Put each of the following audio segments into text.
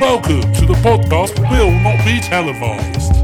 Welcome to the podcast Will Not Be Televised.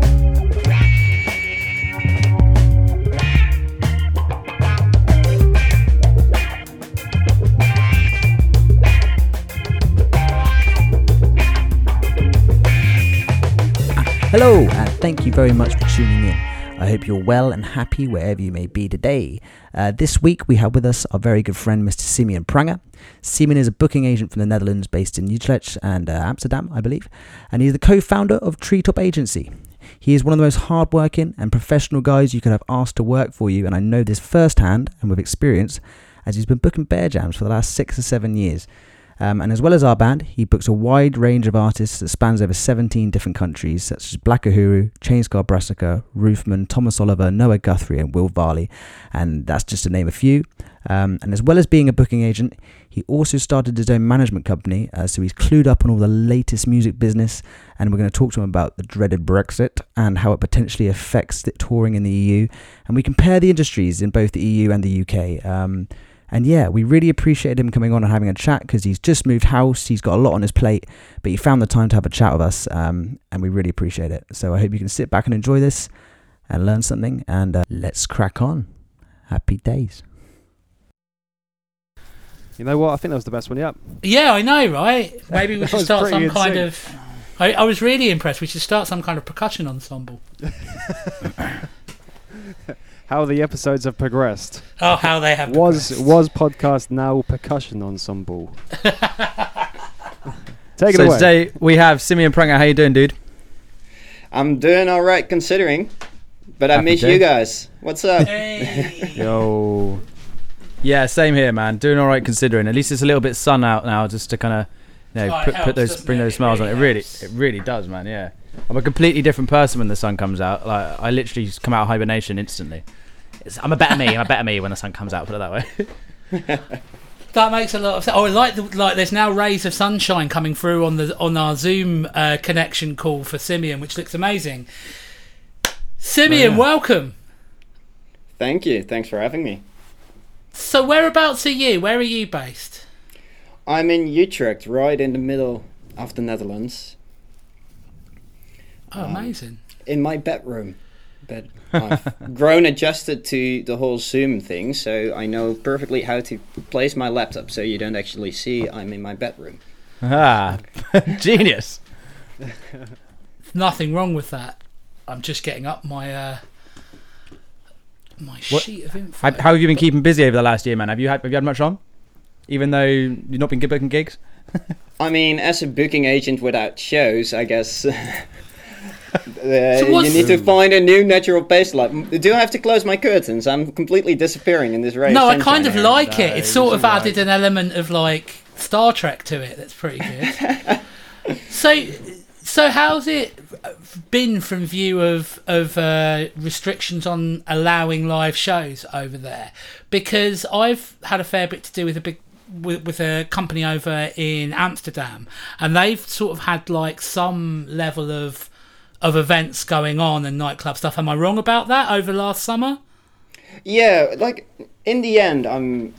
Hello, and thank you very much for tuning in. I hope you're well and happy wherever you may be today. Uh, this week we have with us our very good friend Mr. Simeon Pranger. Simeon is a booking agent from the Netherlands based in Utrecht and uh, Amsterdam, I believe, and he's the co founder of Treetop Agency. He is one of the most hardworking and professional guys you could have asked to work for you, and I know this firsthand and with experience as he's been booking bear jams for the last six or seven years. Um, and as well as our band, he books a wide range of artists that spans over 17 different countries, such as Black Uhuru, Chainscar Brassica, Roofman, Thomas Oliver, Noah Guthrie, and Will Varley. And that's just to name a few. Um, and as well as being a booking agent, he also started his own management company, uh, so he's clued up on all the latest music business. And we're going to talk to him about the dreaded Brexit and how it potentially affects the touring in the EU. And we compare the industries in both the EU and the UK. Um, and yeah, we really appreciated him coming on and having a chat because he's just moved house. He's got a lot on his plate, but he found the time to have a chat with us, um, and we really appreciate it. So I hope you can sit back and enjoy this and learn something. And uh, let's crack on. Happy days. You know what? I think that was the best one yet. Yeah, I know, right? Maybe we should start pretty some kind of. I, I was really impressed. We should start some kind of percussion ensemble. How the episodes have progressed. Oh, how they have Was progressed. was podcast now percussion ensemble? Take it so away. today we have Simeon Pranger. How you doing, dude? I'm doing all right considering, but I Happy miss day. you guys. What's up? Hey. Yo, Yeah, same here, man. Doing all right considering. At least it's a little bit sun out now, just to kind of, you know, Oh, put, helps, put those, bring it? those It smiles on. It really really, it really does, man. Yeah, I'm a completely different person when the sun comes out. Like I literally just come out of hibernation instantly. It's, I'm a better me. I'm a better me when the sun comes out. Put it that way. That makes a lot of sense. Oh, I like the, like there's now rays of sunshine coming through on the on our Zoom uh, connection call for Simeon, which looks amazing. Simeon, yeah. welcome. Thank you. Thanks for having me. So whereabouts are you? Where are you based? I'm in Utrecht, right in the middle of the Netherlands, Oh, amazing. in my bedroom. But I've grown adjusted to the whole Zoom thing, so I know perfectly how to place my laptop so you don't actually see I'm in my bedroom. ah, genius. Nothing wrong with that. I'm just getting up my uh, my What- sheet of info. How, how have you been keeping busy over the last year, man? Have you had Have you had much on? Even though you've not been booking gigs. I mean, as a booking agent without shows, I guess. Uh, So you need to find a new natural baseline. Do I have to close my curtains? I'm completely disappearing in this race. No, I kind of like it. No, It's sort of alright. added an element of like Star Trek to it. That's pretty good. so, so how's it been from view of of uh, restrictions on allowing live shows over there? Because I've had a fair bit to do with a big with, with a company over in Amsterdam, and they've sort of had like some level of of events going on and nightclub stuff. Am I wrong about that over last summer? Yeah, like in the end, I'm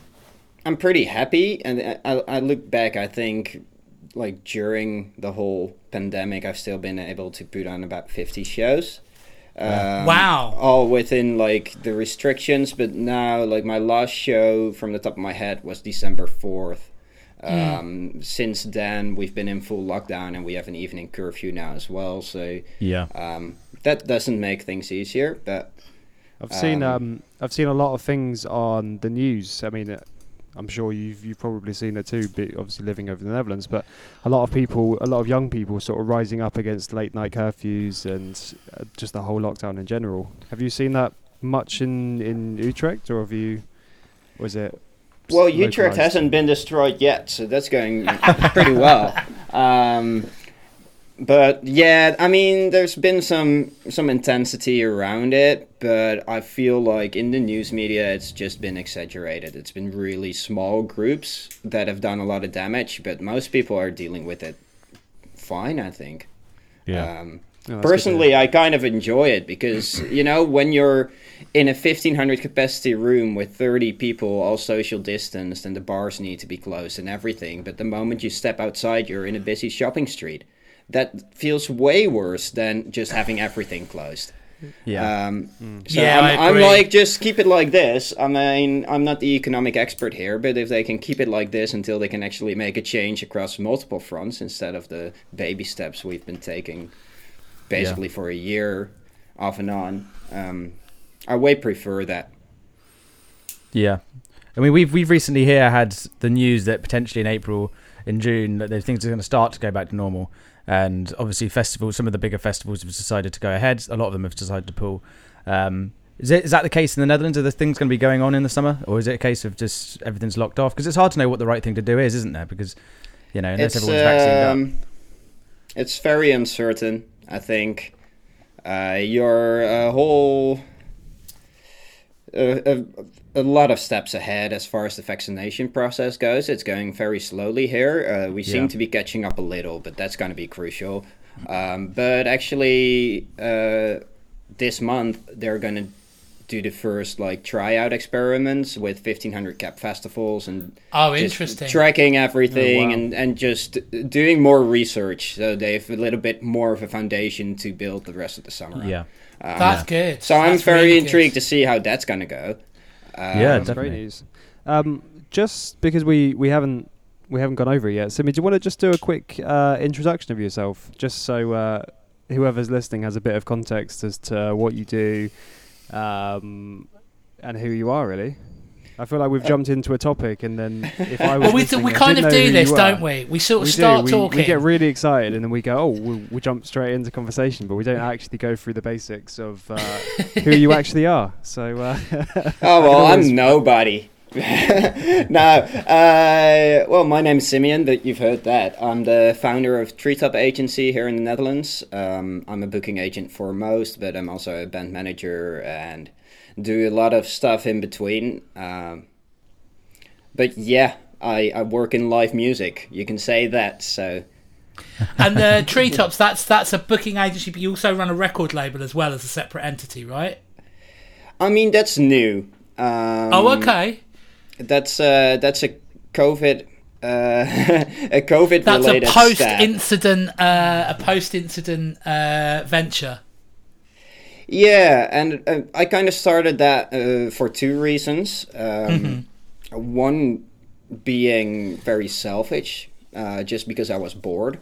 I'm pretty happy, and I, I look back. I think like during the whole pandemic, I've still been able to put on about fifty shows. Um, Wow. All within like the restrictions, but now like my last show from the top of my head was December fourth. Um, Since then, we've been in full lockdown, and we have an evening curfew now as well. So Yeah. um, that doesn't make things easier, but I've seen Um, um, I've seen a lot of things on the news. I mean, uh, I'm sure you've you've probably seen it too. But obviously living over in the Netherlands, but a lot of people, a lot of young people, sort of rising up against late night curfews and uh, just the whole lockdown in general. Have you seen that much in in Utrecht, or have you? Was it? Well, Utrecht hasn't been destroyed yet, so that's going pretty well. Um, but yeah, I mean, there's been some some intensity around it, but I feel like in the news media, it's just been exaggerated. It's been really small groups that have done a lot of damage, but most people are dealing with it fine. I think. Yeah. Um, Oh, that's good to personally, I kind of enjoy it because you know when you're in a 1500 capacity room with 30 people, all social distanced, and the bars need to be closed and everything. But the moment you step outside, you're in a busy shopping street. That feels way worse than just having everything closed. Yeah. Um, so Yeah, I I'm, I'm like, just keep it like this. I mean, I'm not the economic expert here, but if they can keep it like this until they can actually make a change across multiple fronts instead of the baby steps we've been taking basically for a year off and on, um, I way prefer that. Yeah, I mean we've we've recently here had the news that potentially in April, in June, that things are going to start to go back to normal, and obviously festivals. Some of the bigger festivals have decided to go ahead. A lot of them have decided to pull. Um, is it is that the case in the Netherlands? Are the things going to be going on in the summer, or is it a case of just everything's locked off? Because it's hard to know what the right thing to do is, isn't there? Because you know, unless It's, everyone's vaccinated up. um, it's very uncertain. I think uh, you're a whole uh, a, a lot of steps ahead as far as the vaccination process goes. It's going very slowly here. Uh, we Yeah. seem to be catching up a little, but that's going to be crucial. Um, but actually, uh, this month they're going to do the first like tryout experiments with 1500 cap festivals and Oh, interesting. tracking everything Oh, wow. and, and just doing more research so they have a little bit more of a foundation to build the rest of the summer on. Yeah, Um, That's good. so i'm very really intrigued good. to see how that's going to go um, Yeah, That's great definitely. news. Um, just because we, we haven't we haven't gone over it yet, Simi, do you want to just do a quick uh, introduction of yourself, just so uh, whoever's listening has a bit of context as to what you do um, and who you are, really? I feel like we've jumped into a topic, and then if I was Well, we, listening, we I kind didn't of know do this, don't we? We sort of We start do. We, talking. we get really excited, and then we go, "Oh, we'll, we jump straight into conversation," but we don't actually go through the basics of uh, who you actually are. So, uh, oh well i'm nobody no uh, well my name's simeon but you've heard that. I'm the founder of treetop agency here in the netherlands. Um, i'm a booking agent for most but i'm also a band manager and do a lot of stuff in between. Um, but yeah I, I work in live music. You can say that so. And the Treetops, that's that's a booking agency, but you also run a record label as well as a separate entity, right? i mean that's new. Um, oh, okay. That's uh, that's a covid uh, a covid That's a related step. post-incident, uh, a post-incident uh, venture. Yeah, and uh, I kind of started that uh, for two reasons. Um, One being very selfish, uh, just because I was bored.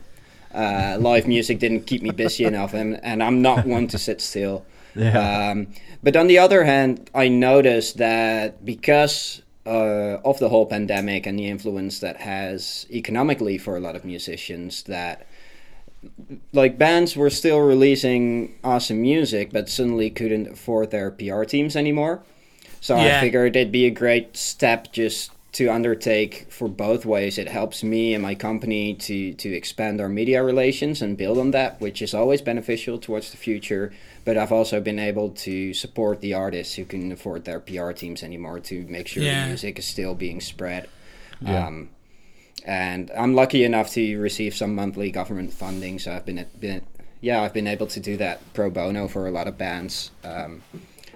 Uh, live music didn't keep me busy enough, and, and I'm not one to sit still. Yeah. Um, but on the other hand, I noticed that because uh, of the whole pandemic and the influence that has economically for a lot of musicians, that like bands were still releasing awesome music, but suddenly couldn't afford their PR teams anymore. So Yeah. I figured it'd be a great step just to undertake for both ways. It helps me and my company to to expand our media relations and build on that, which is always beneficial towards the future. But I've also been able to support the artists who can afford their PR teams anymore to make sure Yeah. the music is still being spread. Yeah. Um, and I'm lucky enough to receive some monthly government funding, so I've been, been yeah, I've been able to do that pro bono for a lot of bands. Um,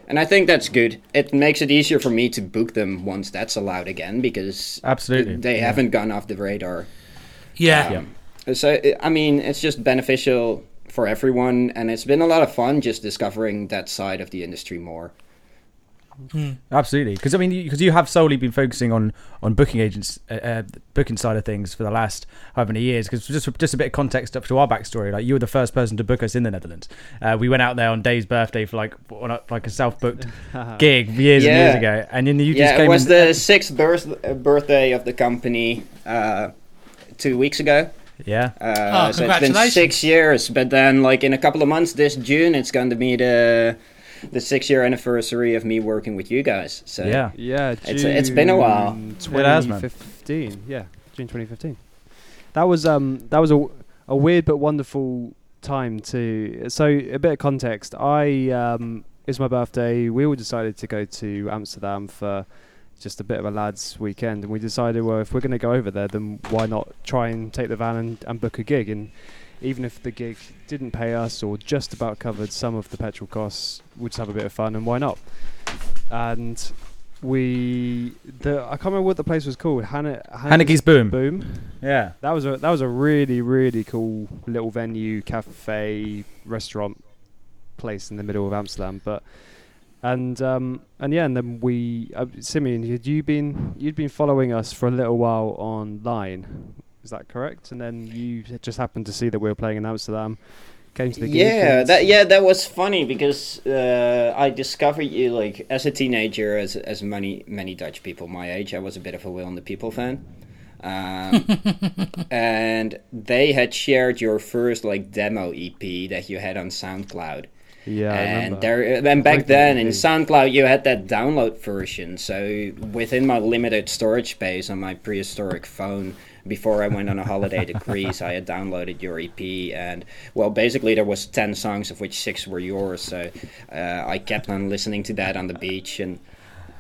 and I think that's good. It makes it easier for me to book them once that's allowed again because Absolutely, they yeah. haven't gone off the radar. Yeah. Um, So I- I mean, it's just beneficial for everyone, and it's been a lot of fun just discovering that side of the industry more. Absolutely, because I mean, because you, have solely been focusing on on booking agents, uh, uh, booking side of things for the last however many years. Because just just a bit of context up to our backstory, like you were the first person to book us in the Netherlands. Uh, we went out there on Dave's birthday for like on a, like a self booked gig years and years ago, and then you just yeah, came it was in- the sixth birth- uh, birthday of the company uh, two weeks ago. yeah. Uh, Oh, so it's been congratulations. six years, but then like in a couple of months this June, it's going to be the the six year anniversary of me working with you guys. So Yeah. Yeah, It's- it's been a while. June It has, man. 2015. Yeah, June 2015. That was um that was a, a weird but wonderful time to. So a bit of context. I um it's my birthday. We all decided to go to Amsterdam for just a bit of a lads weekend, and we decided well if we're going to go over there, then why not try and take the van and, and book a gig in even if the gig didn't pay us or just about covered some of the petrol costs, we'd just have a bit of fun and why not? And we, the I can't remember what the place was called. Hannekes Boom. Boom. Yeah. That was a that was a really really cool little venue, cafe, restaurant place in the middle of Amsterdam. But and um and yeah, and then we uh, Simeon, had you been you'd been following us for a little while online? Is that correct? And then you just happened to see that we were playing in Amsterdam. Came to the gig yeah and- that yeah that was funny because uh, I discovered you like as a teenager as as many many Dutch people my age I was a bit of a Will and the People fan um, and they had shared your first like demo EP that you had on SoundCloud Yeah, and remember. there and back Like then in SoundCloud you had that download version so within my limited storage space on my prehistoric phone before I went on a holiday to Greece I had downloaded your EP and well basically there was 10 songs of which 6 were yours so uh, I kept on listening to that on the beach and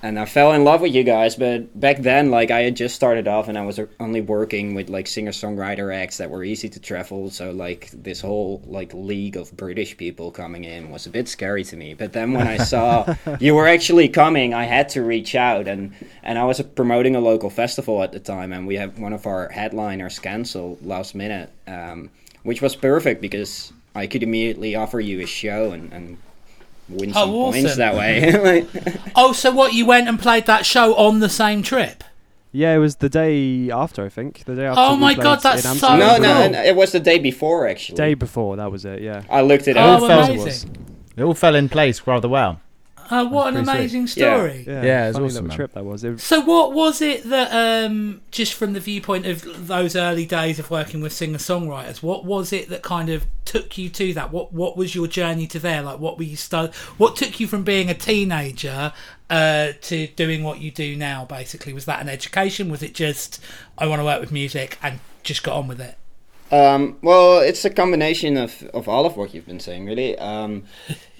and I fell in love with you guys. But back then, like I had just started off, and I was only working with like singer songwriter acts that were easy to travel. So like this whole like league of British people coming in was a bit scary to me. But then when I saw you were actually coming, I had to reach out, and and I was promoting a local festival at the time, and we had one of our headliners cancel last minute, um, which was perfect because I could immediately offer you a show and. and Win Oh, some points awesome. that way. Like- Oh, so what? You went and played that show on the same trip? yeah, it was the day after I think. The day after. Oh my God, that's in so Amsterdam. no, no, cool. and it was the day before actually. Day before that was it. Yeah. I looked it Oh, up. all felt- amazing! It all fell in place rather well. Oh, what an That's pretty amazing story! Yeah, Yeah, it's funny awesome, little trip that was. It, So, what was it that, um, just from the viewpoint of those early days of working with singer songwriters, what was it that kind of took you to that? What What was your journey to there? Like, what were you stu- What took you from being a teenager uh, to doing what you do now? Basically, was that an education? Was it just I want to work with music and just got on with it? Um, well, it's a combination of, of all of what you've been saying, really. Um,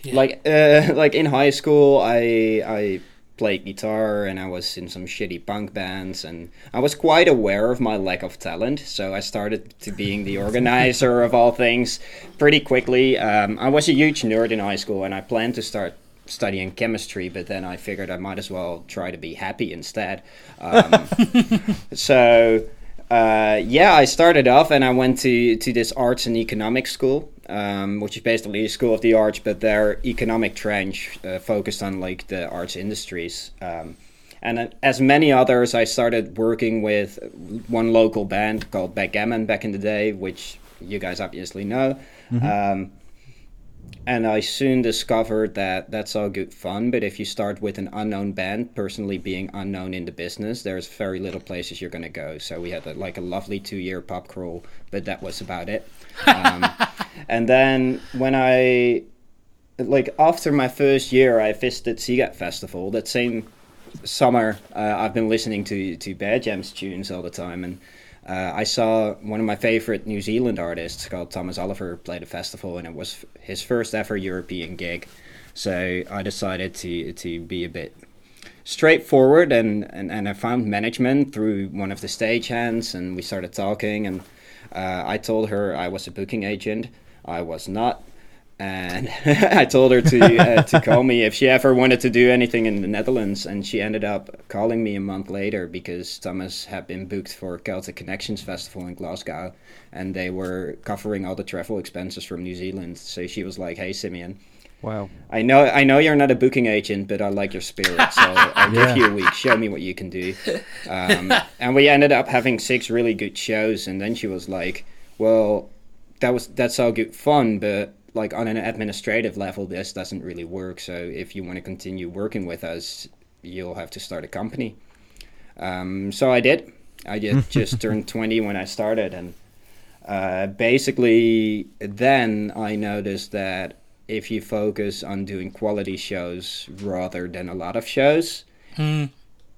Yeah. Like uh, like in high school, I I played guitar and I was in some shitty punk bands, and I was quite aware of my lack of talent. So I started to being the organizer of all things pretty quickly. Um, I was a huge nerd in high school, and I planned to start studying chemistry, but then I figured I might as well try to be happy instead. Um, so uh, yeah, I started off and I went to, to this arts and economics school, um, which is basically a school of the arts, but their economic trench uh, focused on like the arts industries. Um, and uh, as many others, I started working with one local band called Backgammon back in the day, which you guys obviously know. Um, and I soon discovered that that's all good fun, but if you start with an unknown band, personally being unknown in the business, there's very little places you're going to go. So we had a, like a lovely two year pub crawl, but that was about it. Um, and then when I, like after my first year, I visited Seagat Festival. That same summer, uh, I've been listening to, to Bear Jam's tunes all the time. And uh, I saw one of my favorite New Zealand artists called Thomas Oliver play the festival, and it was his first ever European gig. So I decided to to be a bit straightforward, and, and, and I found management through one of the stagehands, and we started talking, and uh, I told her I was a booking agent. I was not. And I told her to uh, to call me if she ever wanted to do anything in the Netherlands, and she ended up calling me a month later because Thomas had been booked for Celtic Connections Festival in Glasgow, and they were covering all the travel expenses from New Zealand. So she was like, "Hey, Simeon, wow. I know I know you're not a booking agent, but I like your spirit, so I'll Yeah. give you a week. Show me what you can do." Um, and we ended up having six really good shows, and then she was like, "Well, that was that's all good fun, but." Like on an administrative level, this doesn't really work. So if you want to continue working with us, you'll have to start a company. Um, so I did. I just, just turned 20 when I started, and uh, basically then I noticed that if you focus on doing quality shows rather than a lot of shows, Hmm.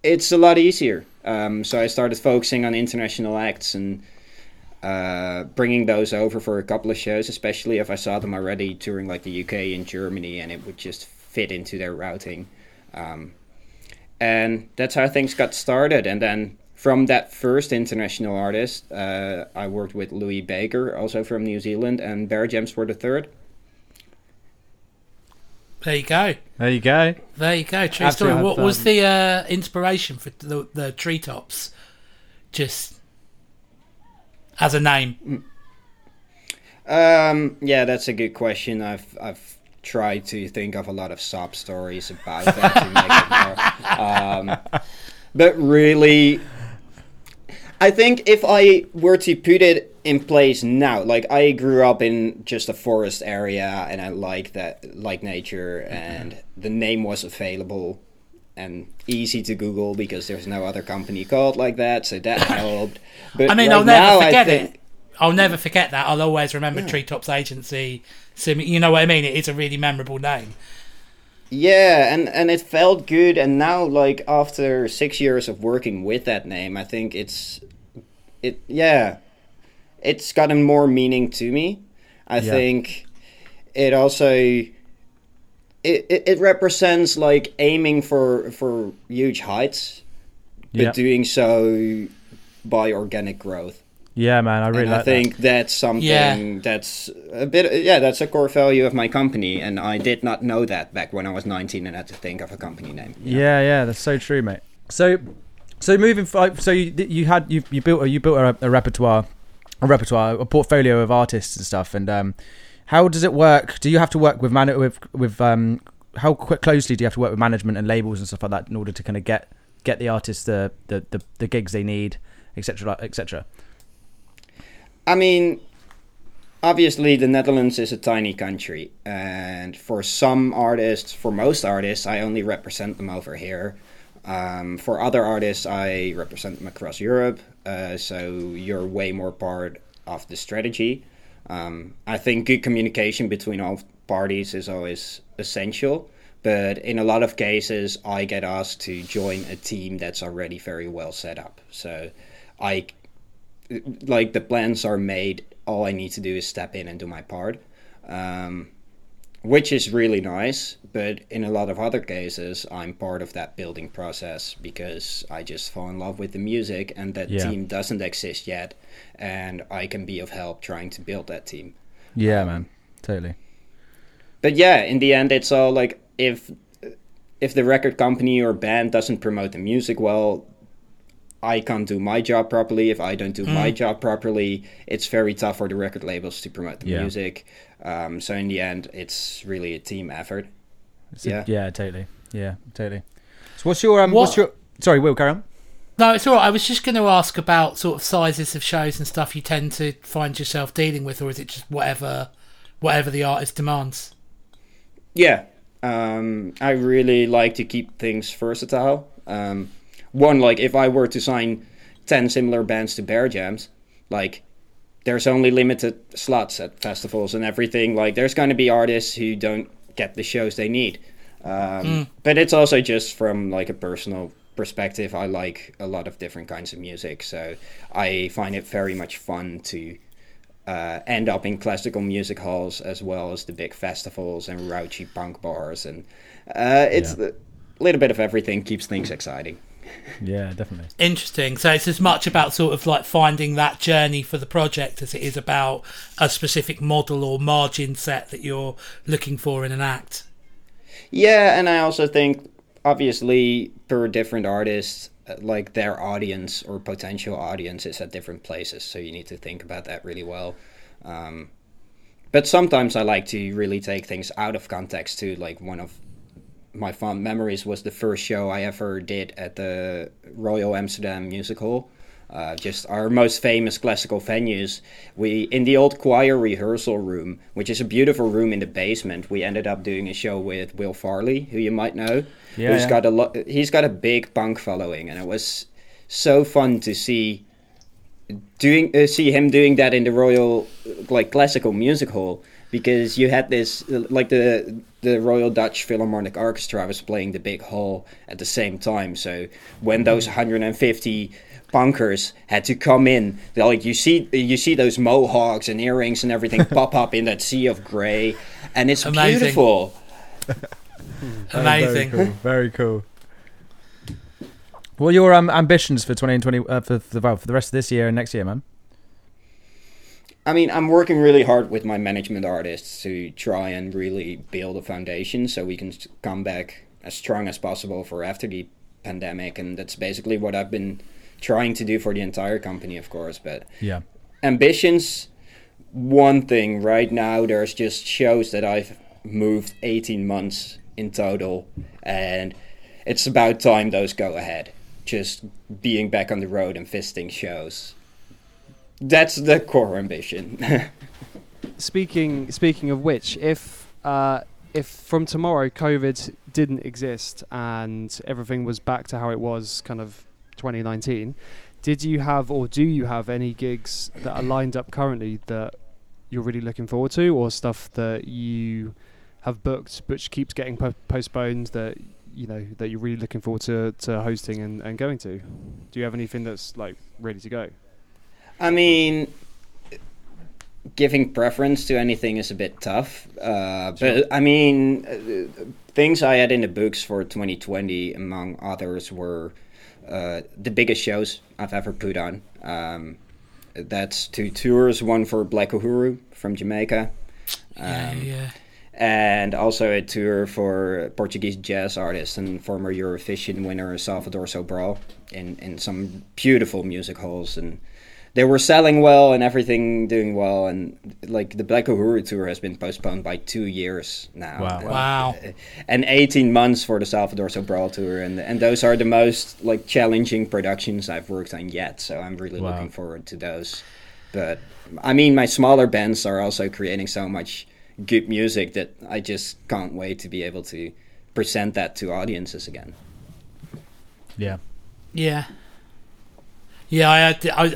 it's a lot easier. Um, so I started focusing on international acts and uh, bringing those over for a couple of shows, especially if I saw them already touring like the UK and Germany, and it would just fit into their routing. Um, and that's how things got started. And then from that first international artist, uh, I worked with Louis Baker, also from New Zealand, and Bear Gems were the third. There you go. There you go. There you go. True Absolutely, story. I've, What was um, the uh, inspiration for the, the treetops? Just as a name. Um, yeah, that's a good question. I've I've tried to think of a lot of sob stories about that. Um, but really, I think if I were to put it in place now, like I grew up in just a forest area, and I like that, like nature, and the name was available and easy to Google because there's no other company called like that, so that helped. But I mean, right I'll never forget think, it. I'll never forget that. I'll always remember Treetops Agency. You know what I mean? It is a really memorable name. Yeah, and and it felt good. And now, like after six years of working with that name, I think it's it. Yeah, it's gotten more meaning to me. I Yeah. think it also it, it it represents like aiming for for huge heights, but Yeah. doing so by organic growth. Yeah, man. I really and like I think that's something Yeah. that's a bit yeah that's a core value of my company and I did not know that back when I was 19 and had to think of a company name. that. Yeah, yeah. That's so true, mate. So, so moving. f- So you you had you you built a, you built a, a repertoire, a repertoire, a portfolio of artists and stuff. And um, how does it work? Do you have to work with man with with um? How qu- closely do you have to work with management and labels and stuff like that in order to kind of get get the artists the the, the, the gigs they need, etc. etc. I mean obviously the Netherlands is a tiny country and for some artists for most artists I only represent them over here. Um, for other artists I represent them across Europe uh, so you're way more part of the strategy. Um, I think good communication between all parties is always essential, but in a lot of cases, I get asked to join a team that's already very well set up. So, I like the plans are made. All I need to do is step in and do my part, um, which is really nice. But in a lot of other cases, I'm part of that building process because I just fall in love with the music, and that Yeah. team doesn't exist yet, and I can be of help trying to build that team. Yeah, man. Totally. But yeah, in the end, it's all like if if the record company or band doesn't promote the music well, I can't do my job properly. If I don't do my job properly, it's very tough for the record labels to promote the Yeah. music. Um, so in the end, it's really a team effort. It's a- Yeah. yeah, totally. Yeah, totally. So what's your um? What's your? Sorry, Will, carry on. No, it's all right. I was just going to ask about sort of sizes of shows and stuff you tend to find yourself dealing with, or is it just whatever, whatever the artist demands? Yeah, um, I really like to keep things versatile. Um, one, like if I were to sign ten similar bands to Bear Jams, like there's only limited slots at festivals and everything. Like there's going to be artists who don't get the shows they need. Um, But it's also just from like a personal perspective. I like a lot of different kinds of music, so I find it very much fun to uh, end up in classical music halls as well as the big festivals and raunchy punk bars, and uh, it's Yeah. a little bit of everything keeps things exciting. Yeah, definitely. Interesting. So it's as much about sort of like finding that journey for the project as it is about a specific model or margin set that you're looking for in an act. Yeah, and I also think obviously per different artist, uh, like their audience or potential audience is at different places, so you need to think about that really well. Um, but sometimes I like to really take things out of context too. Like one of my fond memories was the first show I ever did at the Royal Amsterdam Music Hall. Uh, just our most famous classical venues. We in the old choir rehearsal room, which is a beautiful room in the basement. We ended up doing a show with Will Varley, who you might know. Yeah, who's yeah. got a lot. He's got a big punk following, and it was so fun to see doing uh, see him doing that in the Royal like classical music hall because you had this like the the Royal Dutch Philharmonic Orchestra was playing the big hall at the same time. So when those 150 punkers had to come in, they're like you see you see those mohawks and earrings and everything pop up in that sea of grey, and it's Amazing. beautiful. Amazing. Very cool. Very cool. What are your um, ambitions for 2020 uh, for, for, the, well, for the rest of this year and next year, man? I mean, I'm working really hard with my management artists to try and really build a foundation so we can come back as strong as possible for after the pandemic, and that's basically what I've been trying to do for the entire company, of course. But Yeah. ambitions, one thing right now, there's just shows that I've moved 18 months in total, and it's about time those go ahead. Just being back on the road and visiting shows. That's the core ambition. Speaking speaking of which, if uh, if from tomorrow COVID didn't exist and everything was back to how it was, kind of 2019, did you have or do you have any gigs that are lined up currently that you're really looking forward to, or stuff that you have booked which keeps getting po- postponed that you know that you're really looking forward to, to hosting and, and going to? Do you have anything that's like ready to go? I mean, giving preference to anything is a bit tough. Uh, but I mean, uh, things I had in the books for 2020, among others, were uh, the biggest shows I've ever put on. Um, that's two tours, one for Black Uhuru from Jamaica. Yeah, Um, yeah. and also a tour for Portuguese jazz artist and former Eurovision winner Salvador Sobral in, in some beautiful music halls and they were selling well and everything doing well and like the Black Uhuru tour has been postponed by two years now. Wow. And, Wow. Uh, and 18 months for the Salvador Sobral tour and and those are the most like challenging productions I've worked on yet. So I'm really Wow. looking forward to those. But I mean my smaller bands are also creating so much good music that I just can't wait to be able to present that to audiences again. Yeah. Yeah. Yeah, I had I,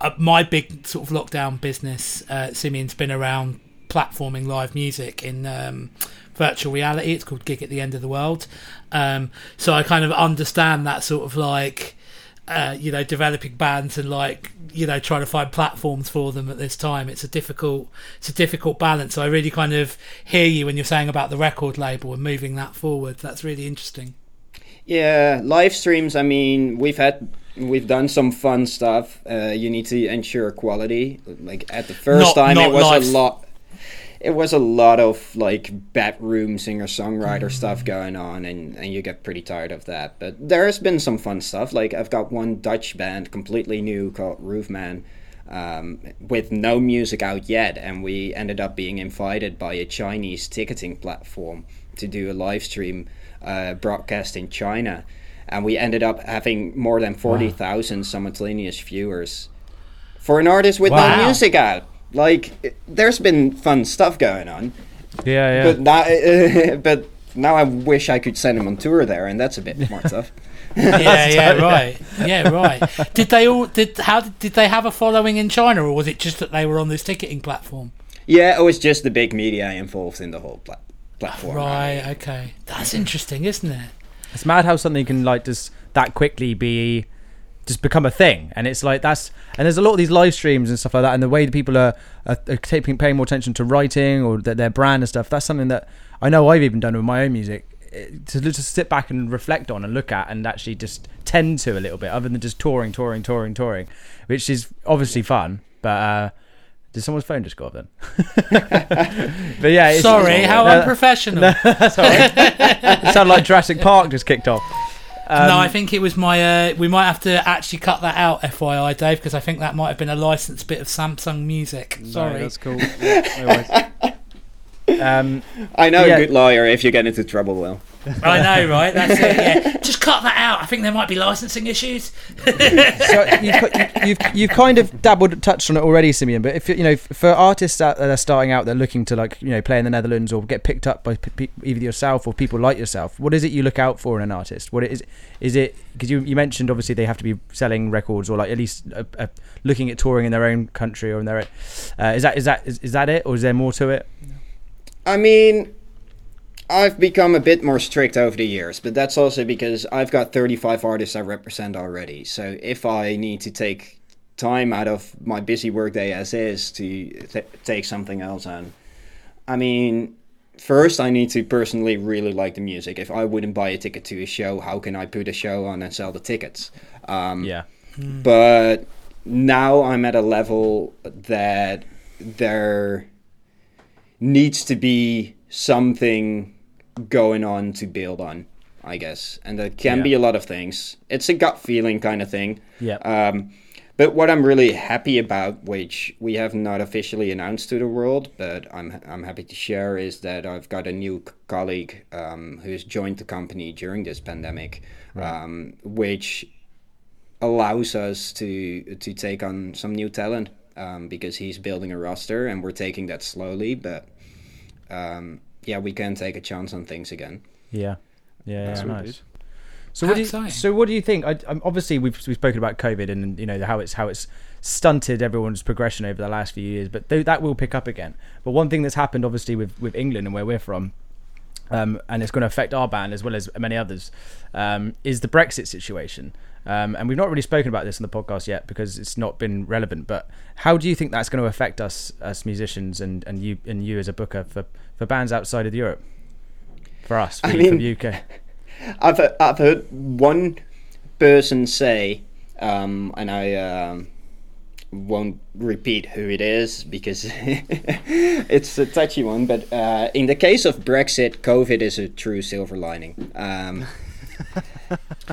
uh, my big sort of lockdown business. Uh, Simeon's been around platforming live music in um, virtual reality. It's called Gig at the End of the World. Um, so I kind of understand that sort of like, uh, you know, developing bands and like, you know, trying to find platforms for them at this time. It's a difficult, it's a difficult balance. So I really kind of hear you when you're saying about the record label and moving that forward. That's really interesting. Yeah, live streams. I mean, we've had we've done some fun stuff. Uh, you need to ensure quality. Like at the first Not- time, not it was live. a lot. It was a lot of like bedroom singer songwriter stuff going on, and, and you get pretty tired of that. But there's been some fun stuff. Like I've got one Dutch band, completely new, called Roofman, um, with no music out yet, and we ended up being invited by a Chinese ticketing platform to do a live stream uh, broadcast in China, and we ended up having more than forty thousand simultaneous viewers for an artist with Wow. no music out. Like, it- there's been fun stuff going on, Yeah, yeah. but now, but now I wish I could send him on tour there, and that's a bit more tough. yeah, yeah, right. Yeah, right. Did they all? Did how did, did they have a following in China, or was it just that they were on this ticketing platform? Yeah, it was just the big media involved in the whole pla- platform. Right. Okay. That's interesting, isn't it? It's mad how something can like just that quickly be just become a thing, and it's like that's and there's a lot of these live streams and stuff like that, and the way that people are, are, are taking paying more attention to writing or their, their brand and stuff. That's something that I know I've even done with my own music eh, to just sit back and reflect on and look at and actually just tend to a little bit, other than just touring, touring, touring, touring, which is obviously fun, but. uh did someone's phone just go off then? but yeah, it's, Sorry, it's- how no, unprofessional. that's all right. it sounded like Jurassic Park just kicked off. Um, no, I think it was my. Uh, we might have to actually cut that out, FYI, Dave, because I think that might have been a licensed bit of Samsung music. No, Sorry. that's cool. Yeah, um, I know Yeah. a good lawyer if you get into trouble, Will. I know, right? That's it. Yeah, just cut that out. I think there might be licensing issues. so you've, you've you've kind of dabbled, touched on it already, Simeon. But if you know, for artists out that are starting out, they're looking to like you know play in the Netherlands or get picked up by pe- pe- either yourself or people like yourself. What is it you look out for in an artist? What is is it? Because you you mentioned obviously they have to be selling records or like at least uh, uh, looking at touring in their own country or in their. Uh, is that is that is, is that it or is there more to it? I mean, I've become a bit more strict over the years, but that's also because I've got 35 artists I represent already. So if I need to take time out of my busy workday as is to t- take something else on, I mean, first I need to personally really like the music. If I wouldn't buy a ticket to a show, how can I put a show on and sell the tickets? Um, Yeah. but now I'm at a level that there needs to be something going on to build on, I guess, and that can Yeah. be a lot of things. It's a gut feeling kind of thing. Yeah. Um, but what I'm really happy about, which we have not officially announced to the world, but I'm I'm happy to share, is that I've got a new colleague um, who's joined the company during this pandemic, um, which allows us to to take on some new talent um, because he's building a roster and we're taking that slowly, but um, yeah, we can take a chance on things again. Yeah. Yeah. That's yeah what nice. So what do you, so what do you think? I, um, obviously, we've we've spoken about COVID and you know how it's how it's stunted everyone's progression over the last few years, but th- that will pick up again. But one thing that's happened, obviously, with with England and where we're from, um, and it's going to affect our band as well as many others, um, is the Brexit situation. Um, and we've not really spoken about this in the podcast yet because it's not been relevant. But how do you think that's going to affect us as musicians and, and you and you as a booker for, for bands outside of Europe? For us, for, I mean- the UK. I've I've heard one person say, um, and I um, won't repeat who it is because it's a touchy one. But uh, in the case of Brexit, COVID is a true silver lining. Um,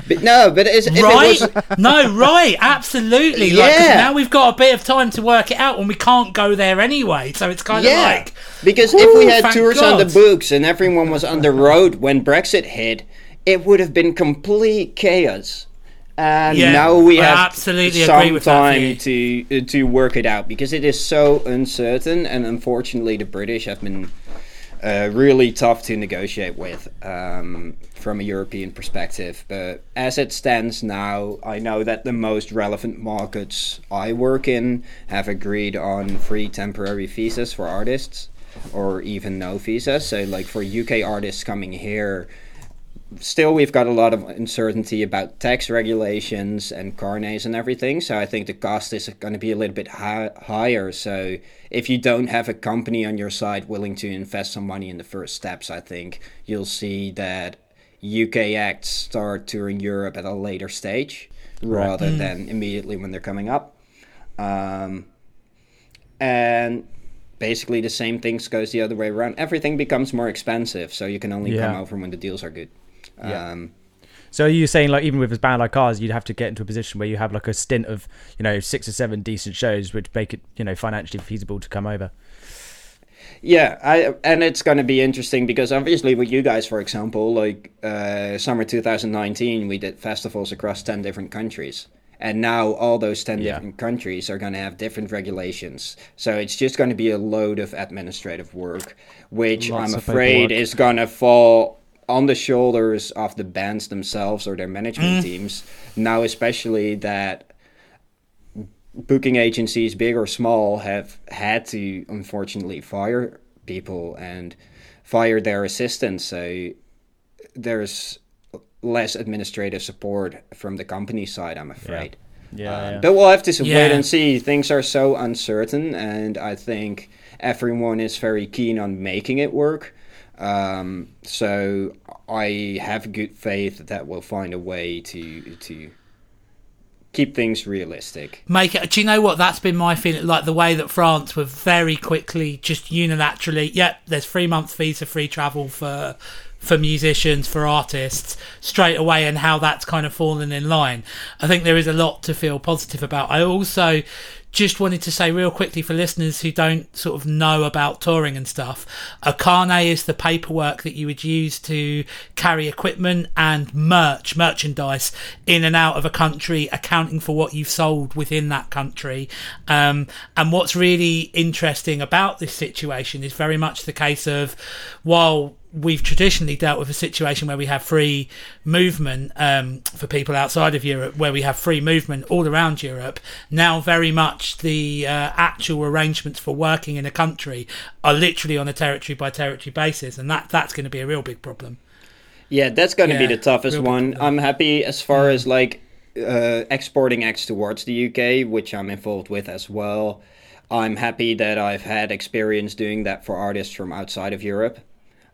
but no, but it Right? was- no, right, absolutely. Like, Yeah. now we've got a bit of time to work it out and we can't go there anyway. So it's kind of yeah, like, because if we had tours on the books and everyone was on the road when Brexit hit, it would have been complete chaos. And Yeah, now we I have absolutely some agree with that time to uh, to work it out because it is so uncertain, and unfortunately, the British have been uh, really tough to negotiate with um, from a European perspective. But as it stands now, I know that the most relevant markets I work in have agreed on free temporary visas for artists, or even no visas. So, like for UK artists coming here, still we've got a lot of uncertainty about tax regulations and carnets and everything so i think the cost is going to be a little bit hi- higher. So if you don't have a company on your side willing to invest some money in the first steps i think you'll see that uk acts start touring europe at a later stage rather than immediately when they're coming up. Um, and basically the same things goes the other way around. Everything becomes more expensive so you can only come Yeah. over when the deals are good Yeah. um, So are you saying like even with a band like ours, you'd have to get into a position where you have like a stint of you know six or seven decent shows, which make it you know financially feasible to come over? Yeah, I and it's going to be interesting because obviously with you guys, for example, like uh, summer 2019, we did festivals across 10 different countries. And now all those 10 Yeah. different countries are going to have different regulations. So it's just going to be a load of administrative work, which Lots I'm afraid is going to fall on the shoulders of the bands themselves or their management teams. Now, especially that booking agencies, big or small, have had to unfortunately fire people and fire their assistants. So there's less administrative support from the company side, I'm afraid. Yeah, Um, yeah. But we'll have to wait and see. Things are so uncertain, and I think everyone is very keen on making it work. Um, so I have good faith that we'll find a way to to keep things realistic. make it. Do you know what? That's been my feeling. Like the way that France were very quickly, just unilaterally. Yep, there's three months visa free travel for for musicians, for artists, straight away, and how that's kind of fallen in line. I think there is a lot to feel positive about. I also just wanted to say real quickly for listeners who don't sort of know about touring and stuff, a carnet is the paperwork that you would use to carry equipment and merch, merchandise in and out of a country, accounting for what you've sold within that country. Um, and what's really interesting about this situation is very much the case of while we've traditionally dealt with a situation where we have free movement um, for people outside of Europe, where we have free movement all around Europe. Now, very much the uh, actual arrangements for working in a country are literally on a territory by territory basis, and that that's going to be a real big problem. Yeah, that's going to be the toughest one. problem. I'm happy as far as like uh, exporting acts towards the UK, which I'm involved with as well. I'm happy that I've had experience doing that for artists from outside of Europe.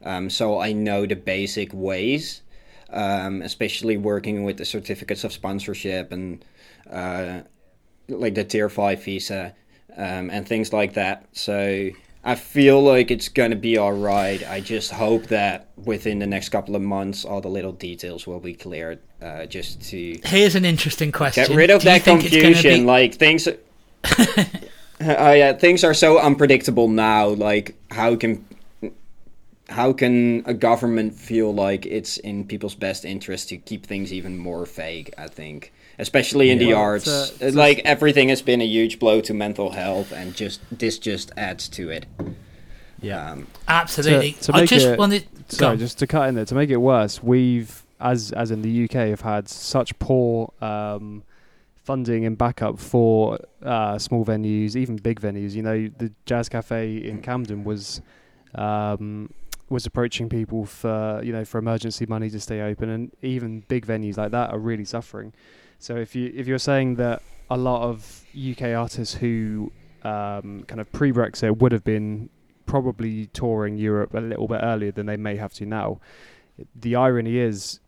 Um, so I know the basic ways, um, especially working with the certificates of sponsorship and uh, like the tier five visa um, and things like that. So I feel like it's gonna be all right. I just hope that within the next couple of months, all the little details will be cleared, uh, just to Here's an interesting question. get rid of Do that think it's gonna confusion. be- Like things, oh yeah, things are so unpredictable now. Like how can how can a government feel like it's in people's best interest to keep things even more vague? I think, especially in the Well, arts, it's a- it's a- like everything has been a huge blow to mental health, and just this just adds to it. Yeah. Um, Absolutely. To- to I just it- wanted. go Sorry, just to cut in there to make it worse, we've as as in the UK have had such poor um, funding and backup for uh, small venues, even big venues. You know, the Jazz Cafe in Camden was um, was approaching people for you know for emergency money to stay open, and even big venues like that are really suffering. So if you if you're saying that a lot of UK artists who um, kind of pre-Brexit would have been probably touring Europe a little bit earlier than they may have to now. The irony is,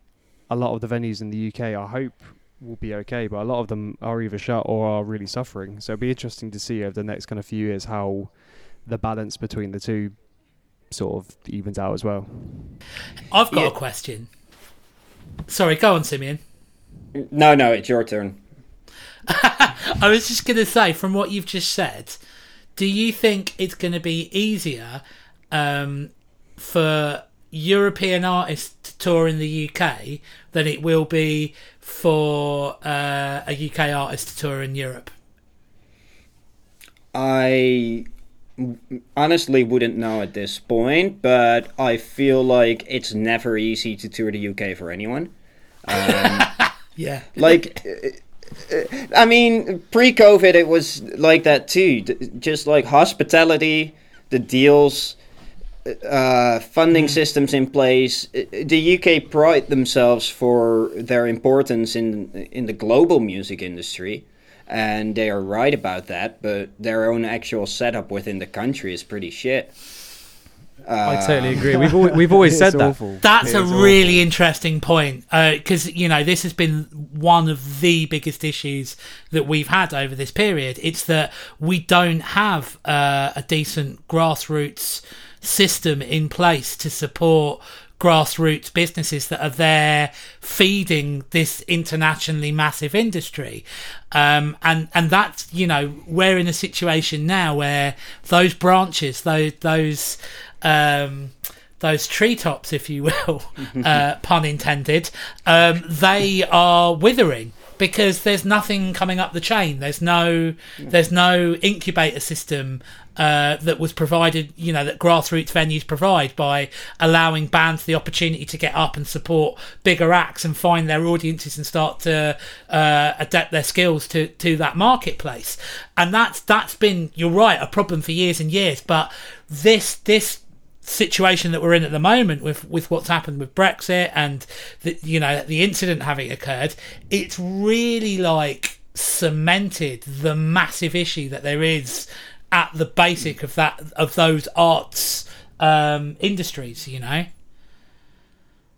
a lot of the venues in the UK, I hope, will be okay, but a lot of them are either shut or are really suffering. So it'll be interesting to see over the next kind of few years how the balance between the two sort of evens out as well. I've got Yeah. a question. Sorry, go on, Simeon. no, no, it's your turn. I was just going to say, from what you've just said, do you think it's going to be easier um, for European artists to tour in the UK than it will be for uh, a UK artist to tour in Europe? I honestly wouldn't know at this point, but I feel like it's never easy to tour the UK for anyone. Um, Yeah. like, uh, I mean, pre-COVID, it was like that too. Just like hospitality, the deals, uh, funding systems in place. Uh, The UK pride themselves for their importance in in the global music industry, and they are right about that. But their own actual setup within the country is pretty shit. I Uh, totally agree. We've always, we've always said It's that. awful. That's It a is awful. really interesting point because you know this has been one of the biggest issues that we've had over this period. It's that we don't have uh, a decent grassroots system in place to support grassroots businesses that are there feeding this internationally massive industry. Um, and and that's you know we're in a situation now where those branches those those um, those treetops, if you will, uh, pun intended, um, they are withering because there's nothing coming up the chain. There's no there's no incubator system uh, that was provided, you know, that grassroots venues provide by allowing bands the opportunity to get up and support bigger acts and find their audiences and start to uh, adapt their skills to to that marketplace. And that's that's been you're right a problem for years and years. But this this situation that we're in at the moment with with what's happened with Brexit and the, you know the incident having occurred it's really like cemented the massive issue that there is at the basic of that of those arts um industries you know?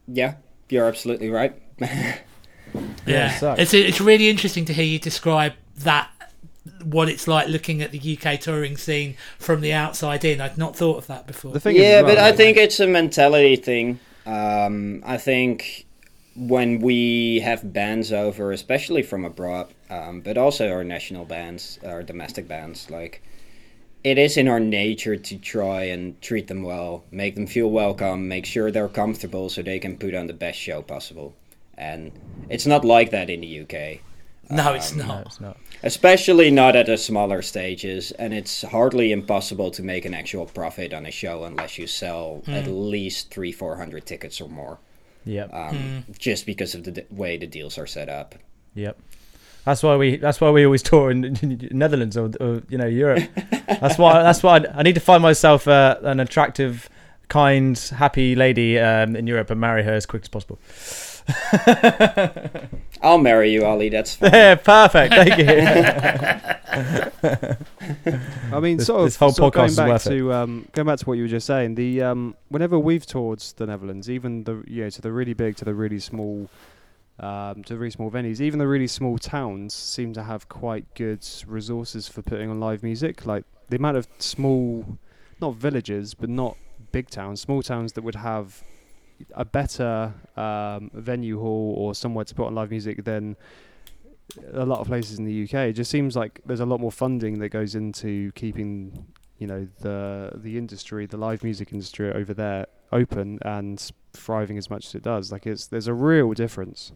Yeah, you're absolutely right. yeah, it it's it's really interesting to hear you describe that what it's like looking at the UK touring scene from the outside in I'd not thought of that before The thing yeah, as well, but I think it's a mentality thing. Um, I think when we have bands over, especially from abroad, um, but also our national bands, our domestic bands, like it is in our nature to try and treat them well, make them feel welcome, make sure they're comfortable so they can put on the best show possible. And it's not like that in the UK. No it's No, not it's not. especially not at the smaller stages and it's hardly impossible to make an actual profit on a show unless you sell at least three four hundred tickets or more Yep. um, just because of the d- way the deals are set up Yep. That's why we. That's why we always tour in, in Netherlands or, or you know Europe. That's why. That's why I, I need to find myself uh, an attractive, kind, happy lady um, in Europe and marry her as quick as possible. I'll marry you, Ollie. That's fine. Yeah, perfect. Thank you. I mean, This- sort of, this whole sort of going podcast is back worth it. to um, going back to what you were just saying. The um, whenever we've toured the Netherlands, even the you know to the really big to the really small, um, to the really small venues, even the really small towns seem to have quite good resources for putting on live music. Like the amount of small, not villages, but not big towns, small towns that would have a better um, venue hall or somewhere to put on live music than a lot of places in the UK. It just seems like there's a lot more funding that goes into keeping, you know, the the industry, the live music industry over there open and thriving as much as it does. Like it's there's a real difference.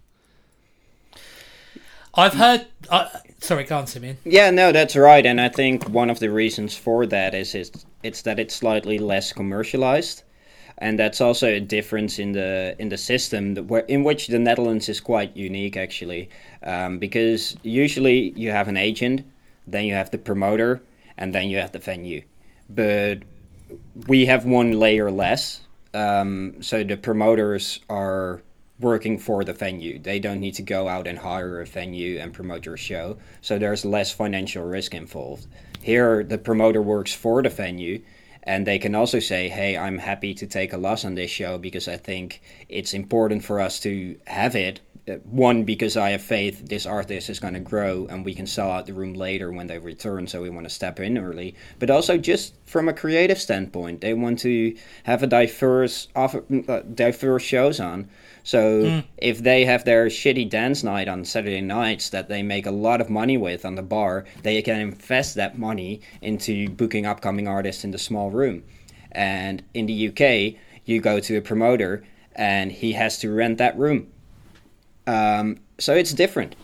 I've heard. Uh, sorry, go on, Simeon. Yeah, no, that's right, and I think one of the reasons for that is it's, it's that it's slightly less commercialized, and that's also a difference in the in the system where, in which the Netherlands is quite unique actually, um, because usually you have an agent, then you have the promoter, and then you have the venue, but we have one layer less, um, so the promoters are working for the venue. They don't need to go out and hire a venue and promote your show. So there's less financial risk involved. Here, the promoter works for the venue and they can also say, hey, I'm happy to take a loss on this show because I think it's important for us to have it. Uh, One, because I have faith this artist is going to grow and we can sell out the room later when they return, so we want to step in early. But also, just from a creative standpoint, they want to have a diverse, offer, uh, diverse shows on. So if they have their shitty dance night on Saturday nights that they make a lot of money with on the bar, they can invest that money into booking upcoming artists in the small room. And in the UK, you go to a promoter and he has to rent that room. Um, so it's different.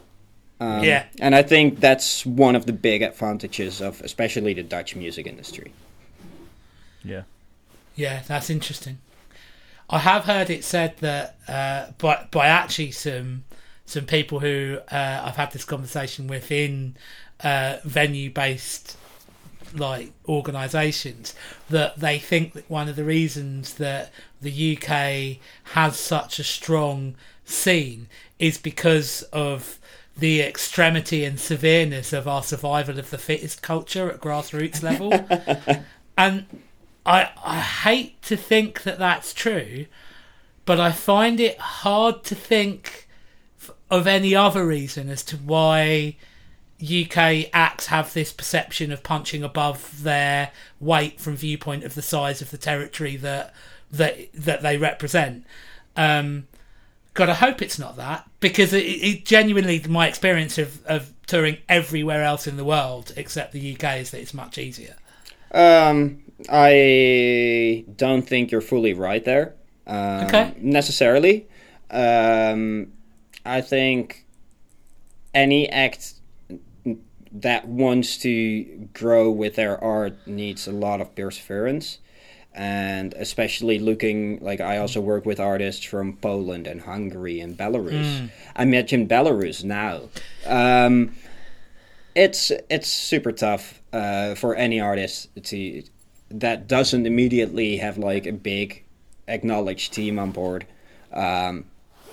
Um, Yeah. And I think that's one of the big advantages of especially the Dutch music industry. yeah. Yeah, that's interesting. I have heard it said that uh, by by actually some some people who uh, I've had this conversation with in uh, venue based like organisations that they think that one of the reasons that the UK has such a strong scene is because of the extremity and severeness of our survival of the fittest culture at grassroots level. and I I hate to think that that's true, but I find it hard to think of any other reason as to why UK acts have this perception of punching above their weight from viewpoint of the size of the territory that that that they represent. Um, God, I hope it's not that because it, it genuinely my experience of, of touring everywhere else in the world except the UK is that it's much easier. Um, I don't think you're fully right there. Um, Okay. Necessarily. Um, I think any act that wants to grow with their art needs a lot of perseverance. And especially looking like I also work with artists from Poland and Hungary and Belarus. I mentioned Belarus now. Um, it's it's super tough uh, for any artist to that doesn't immediately have like a big acknowledged team on board um,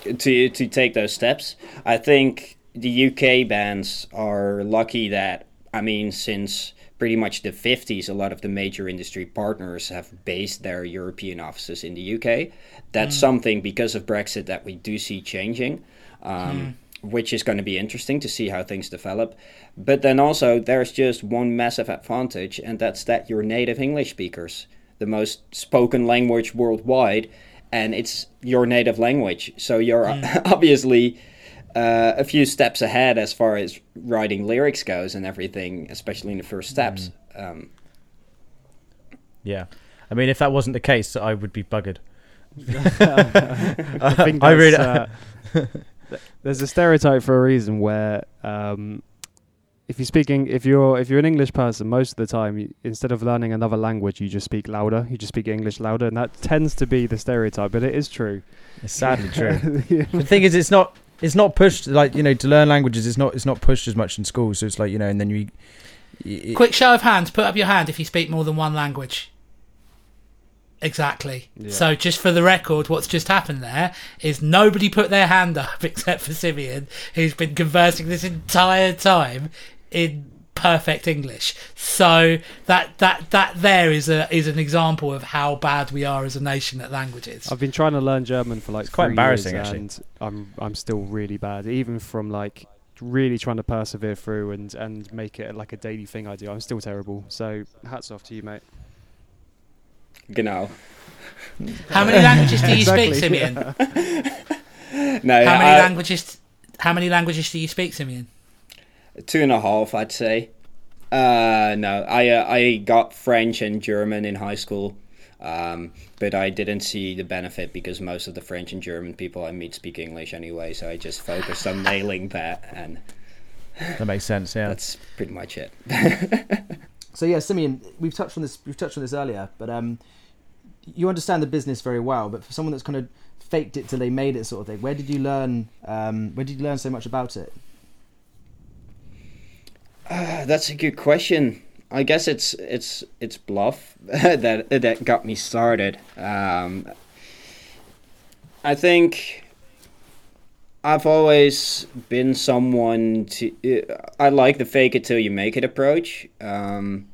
to to take those steps. I think the UK bands are lucky that I mean since pretty much the 50s a lot of the major industry partners have based their European offices in the UK. That's something because of Brexit that we do see changing. Um, which is going to be interesting to see how things develop. But then also, there's just one massive advantage, and that's that you're native English speakers, the most spoken language worldwide, and it's your native language. So you're obviously uh, a few steps ahead as far as writing lyrics goes and everything, especially in the first steps. Um, Yeah. I mean, if that wasn't the case, I would be buggered. I think I really- uh, th- there's a stereotype for a reason where um, if you're speaking, if you're if you're an English person, most of the time, you, instead of learning another language, you just speak louder. You just speak English louder, and that tends to be the stereotype. But it is true. It's sadly true. Yeah. the thing is, it's not. It's not pushed like you know to learn languages. It's not. It's not pushed as much in school. So it's like you know, and then you. you Quick show of hands. Put up your hand if you speak more than one language. Exactly. Yeah. So, just for the record, what's just happened there is nobody put their hand up except for Simeon, who's been conversing this entire time in perfect English. So that that that there is a is an example of how bad we are as a nation at languages. I've been trying to learn German for like It's quite embarrassing, years, actually. and I'm I'm still really bad. Even from like really trying to persevere through and and make it like a daily thing I do. I'm still terrible. So hats off to you, mate. Genau. How many languages do you Exactly, speak, Simeon? No, How many I- languages? How many languages do you speak, Simeon? two and a half, I'd say. Uh, no, I uh, I got French and German in high school, um, but I didn't see the benefit because most of the French and German people I meet speak English anyway. So I just focused on nailing that, and That makes sense. Yeah. that's pretty much it. So yeah, Simeon, we've touched on this. We've touched on this earlier, but um, you understand the business very well. But for someone that's kind of faked it till they made it, sort of thing, where did you learn? Um, where did you learn so much about it? Uh, that's a good question. I guess it's it's it's bluff that that got me started. Um, I think I've always been someone to. I like the fake it till you make it approach. Um,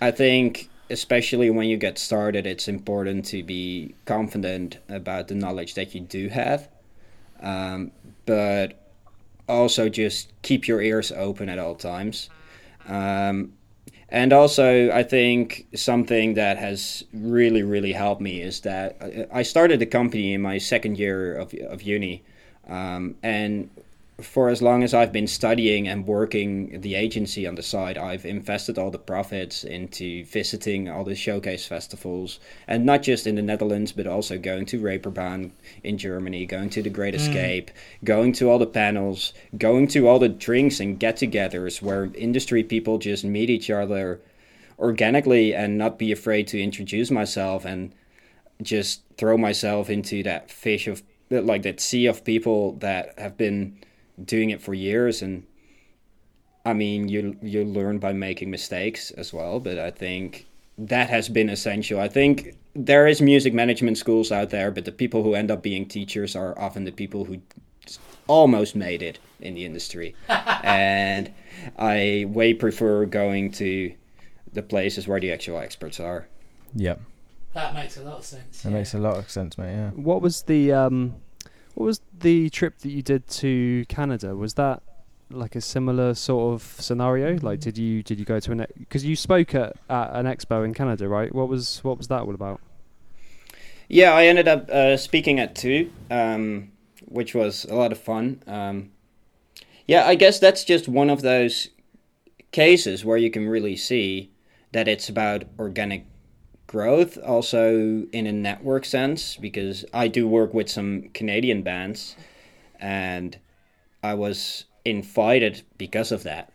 I think especially when you get started, it's important to be confident about the knowledge that you do have, um, but also just keep your ears open at all times. Um, and also, I think something that has really, really helped me is that I- started the company in my second year of, of uni. Um, and for as long as I've been studying and working the agency on the side, I've invested all the profits into visiting all the showcase festivals, and not just in the Netherlands, but also going to Reeperbahn in Germany, going to the Great mm. Escape, going to all the panels, going to all the drinks and get-togethers where industry people just meet each other organically and not be afraid to introduce myself and just throw myself into that fish of like that sea of people that have been doing it for years and I mean you you learn by making mistakes as well but I think that has been essential I think there is music management schools out there but the people who end up being teachers are often the people who almost made it in the industry and I way prefer going to the places where the actual experts are Yep. That makes a lot of sense. That yeah. makes a lot of sense, mate. Yeah. What was the um, what was the trip that you did to Canada? Was that like a similar sort of scenario? Like, did you did you go to an because you spoke at, at an expo in Canada, right? What was what was that all about? Yeah, I ended up uh, speaking at two, um, which was a lot of fun. Um, yeah, I guess that's just one of those cases where you can really see that it's about organic growth, also in a network sense, because I do work with some Canadian bands, and I was invited because of that.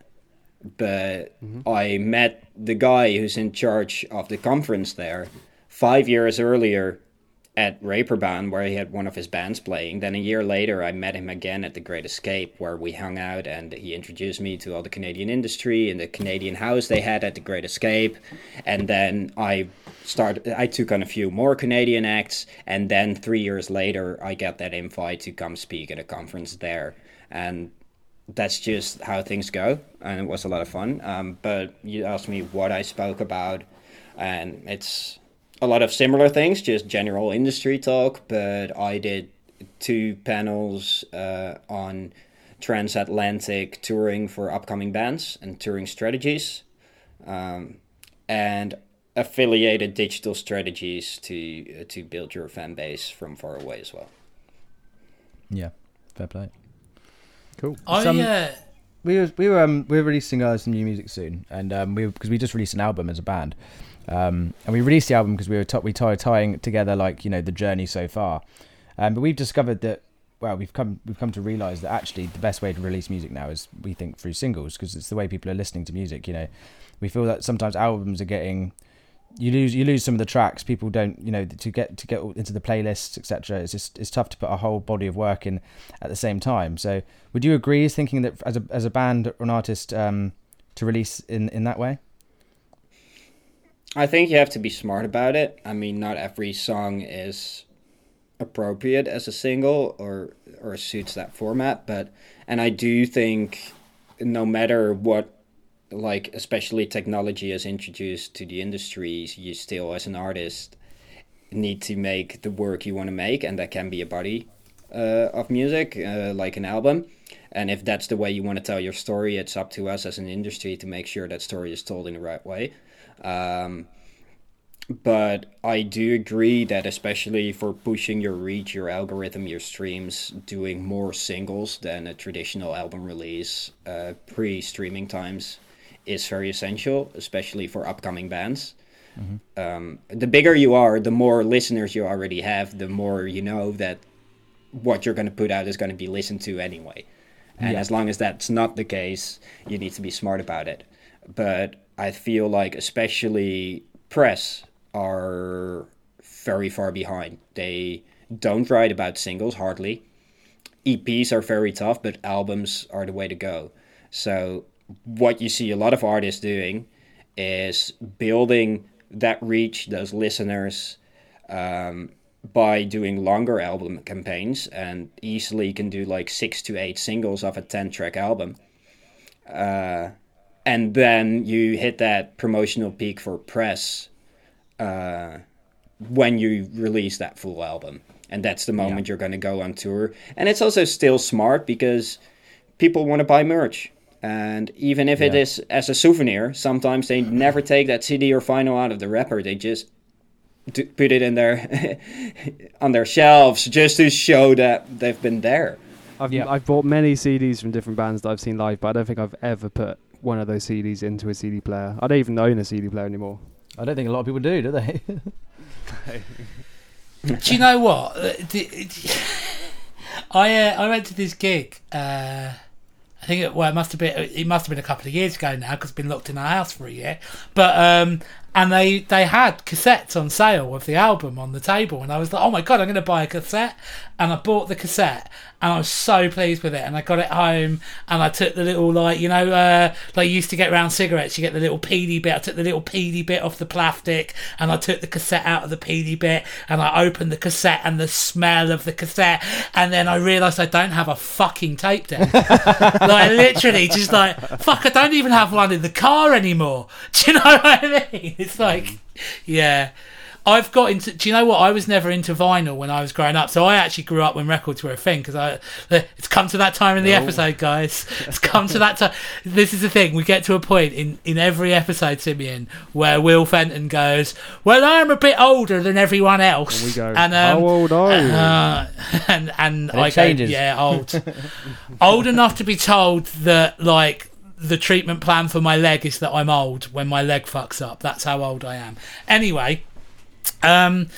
But mm-hmm. I met the guy who's in charge of the conference there five years earlier at Reeperbahn, where he had one of his bands playing. Then a year later, I met him again at the Great Escape, where we hung out, and he introduced me to all the Canadian industry and the Canadian house they had at the Great Escape. And then I started. I took on a few more Canadian acts, and then three years later, I got that invite to come speak at a conference there, and that's just how things go, and it was a lot of fun. Um, but you asked me what I spoke about, and it's a lot of similar things, just general industry talk. But I did two panels uh, on transatlantic touring for upcoming bands and touring strategies, um, and affiliated digital strategies to uh, to build your fan base from far away as well. Yeah. Fair play. Cool. I Some- uh, we were we were um we were releasing uh, some new music soon, and um we because we just released an album as a band, um and we released the album because we were t- we tie tying together like you know the journey so far, um but we've discovered that well we've come we've come to realize that actually the best way to release music now is we think through singles because it's the way people are listening to music. You know, we feel that sometimes albums are getting you lose you lose some of the tracks people don't you know to get to get into the playlists etc it's just it's tough to put a whole body of work in at the same time. So would you agree is thinking that as a as a band or an artist um to release in in that way I think you have to be smart about it. I mean, not every song is appropriate as a single or or suits that format, but and I do think no matter what like especially technology is introduced to the industry, you still as an artist need to make the work you want to make and that can be a body uh, of music, uh, like an album. And if that's the way you want to tell your story, it's up to us as an industry to make sure that story is told in the right way. Um, but I do agree that especially for pushing your reach, your algorithm, your streams, doing more singles than a traditional album release uh, pre-streaming times is very essential, especially for upcoming bands. Mm-hmm. Um, the bigger you are, the more listeners you already have, the more you know that what you're going to put out is going to be listened to anyway. And yeah. as long as that's not the case, you need to be smart about it. But I feel like, especially press, are very far behind. They don't write about singles hardly. EPs are very tough, but albums are the way to go. So, what you see a lot of artists doing is building that reach, those listeners, um, by doing longer album campaigns and easily can do like six to eight singles of a 10 track album. Uh, and then you hit that promotional peak for press uh, when you release that full album. And that's the moment yeah. you're going to go on tour. And it's also still smart because people want to buy merch. And even if yeah. it is as a souvenir, sometimes they never take that CD or vinyl out of the wrapper. They just put it in their on their shelves just to show that they've been there. I've yeah. I've bought many CDs from different bands that I've seen live, but I don't think I've ever put one of those CDs into a CD player. I don't even own a CD player anymore. I don't think a lot of people do, do they? do you know what? Uh, I uh, I went to this gig. Uh, I think it, well, it must have been it must have been a couple of years ago now because it's been locked in our house for a year. But um, and they they had cassettes on sale of the album on the table, and I was like, oh my god, I'm going to buy a cassette, and I bought the cassette, and I was so pleased with it, and I got it home, and I took the little like you know uh, like you used to get around cigarettes, you get the little PD bit. I took the little PD bit off the plastic, and I took the cassette out of the PD bit, and I opened the cassette, and the smell of the cassette, and then I realised I don't have a fucking tape deck, like literally just like fuck, I don't even have one in the car anymore. Do you know what I mean? It's like, yeah. I've got into. Do you know what? I was never into vinyl when I was growing up. So I actually grew up when records were a thing. Because I, it's come to that time in the oh. episode, guys. It's come to that time. This is the thing. We get to a point in in every episode, Simeon, where Will Fenton goes, "Well, I'm a bit older than everyone else." And we go, and, um, "How old are you?" Uh, and and, and I changes. go, "Yeah, old, old enough to be told that like." The treatment plan for my leg is that I'm old when my leg fucks up. That's how old I am. Anyway, um,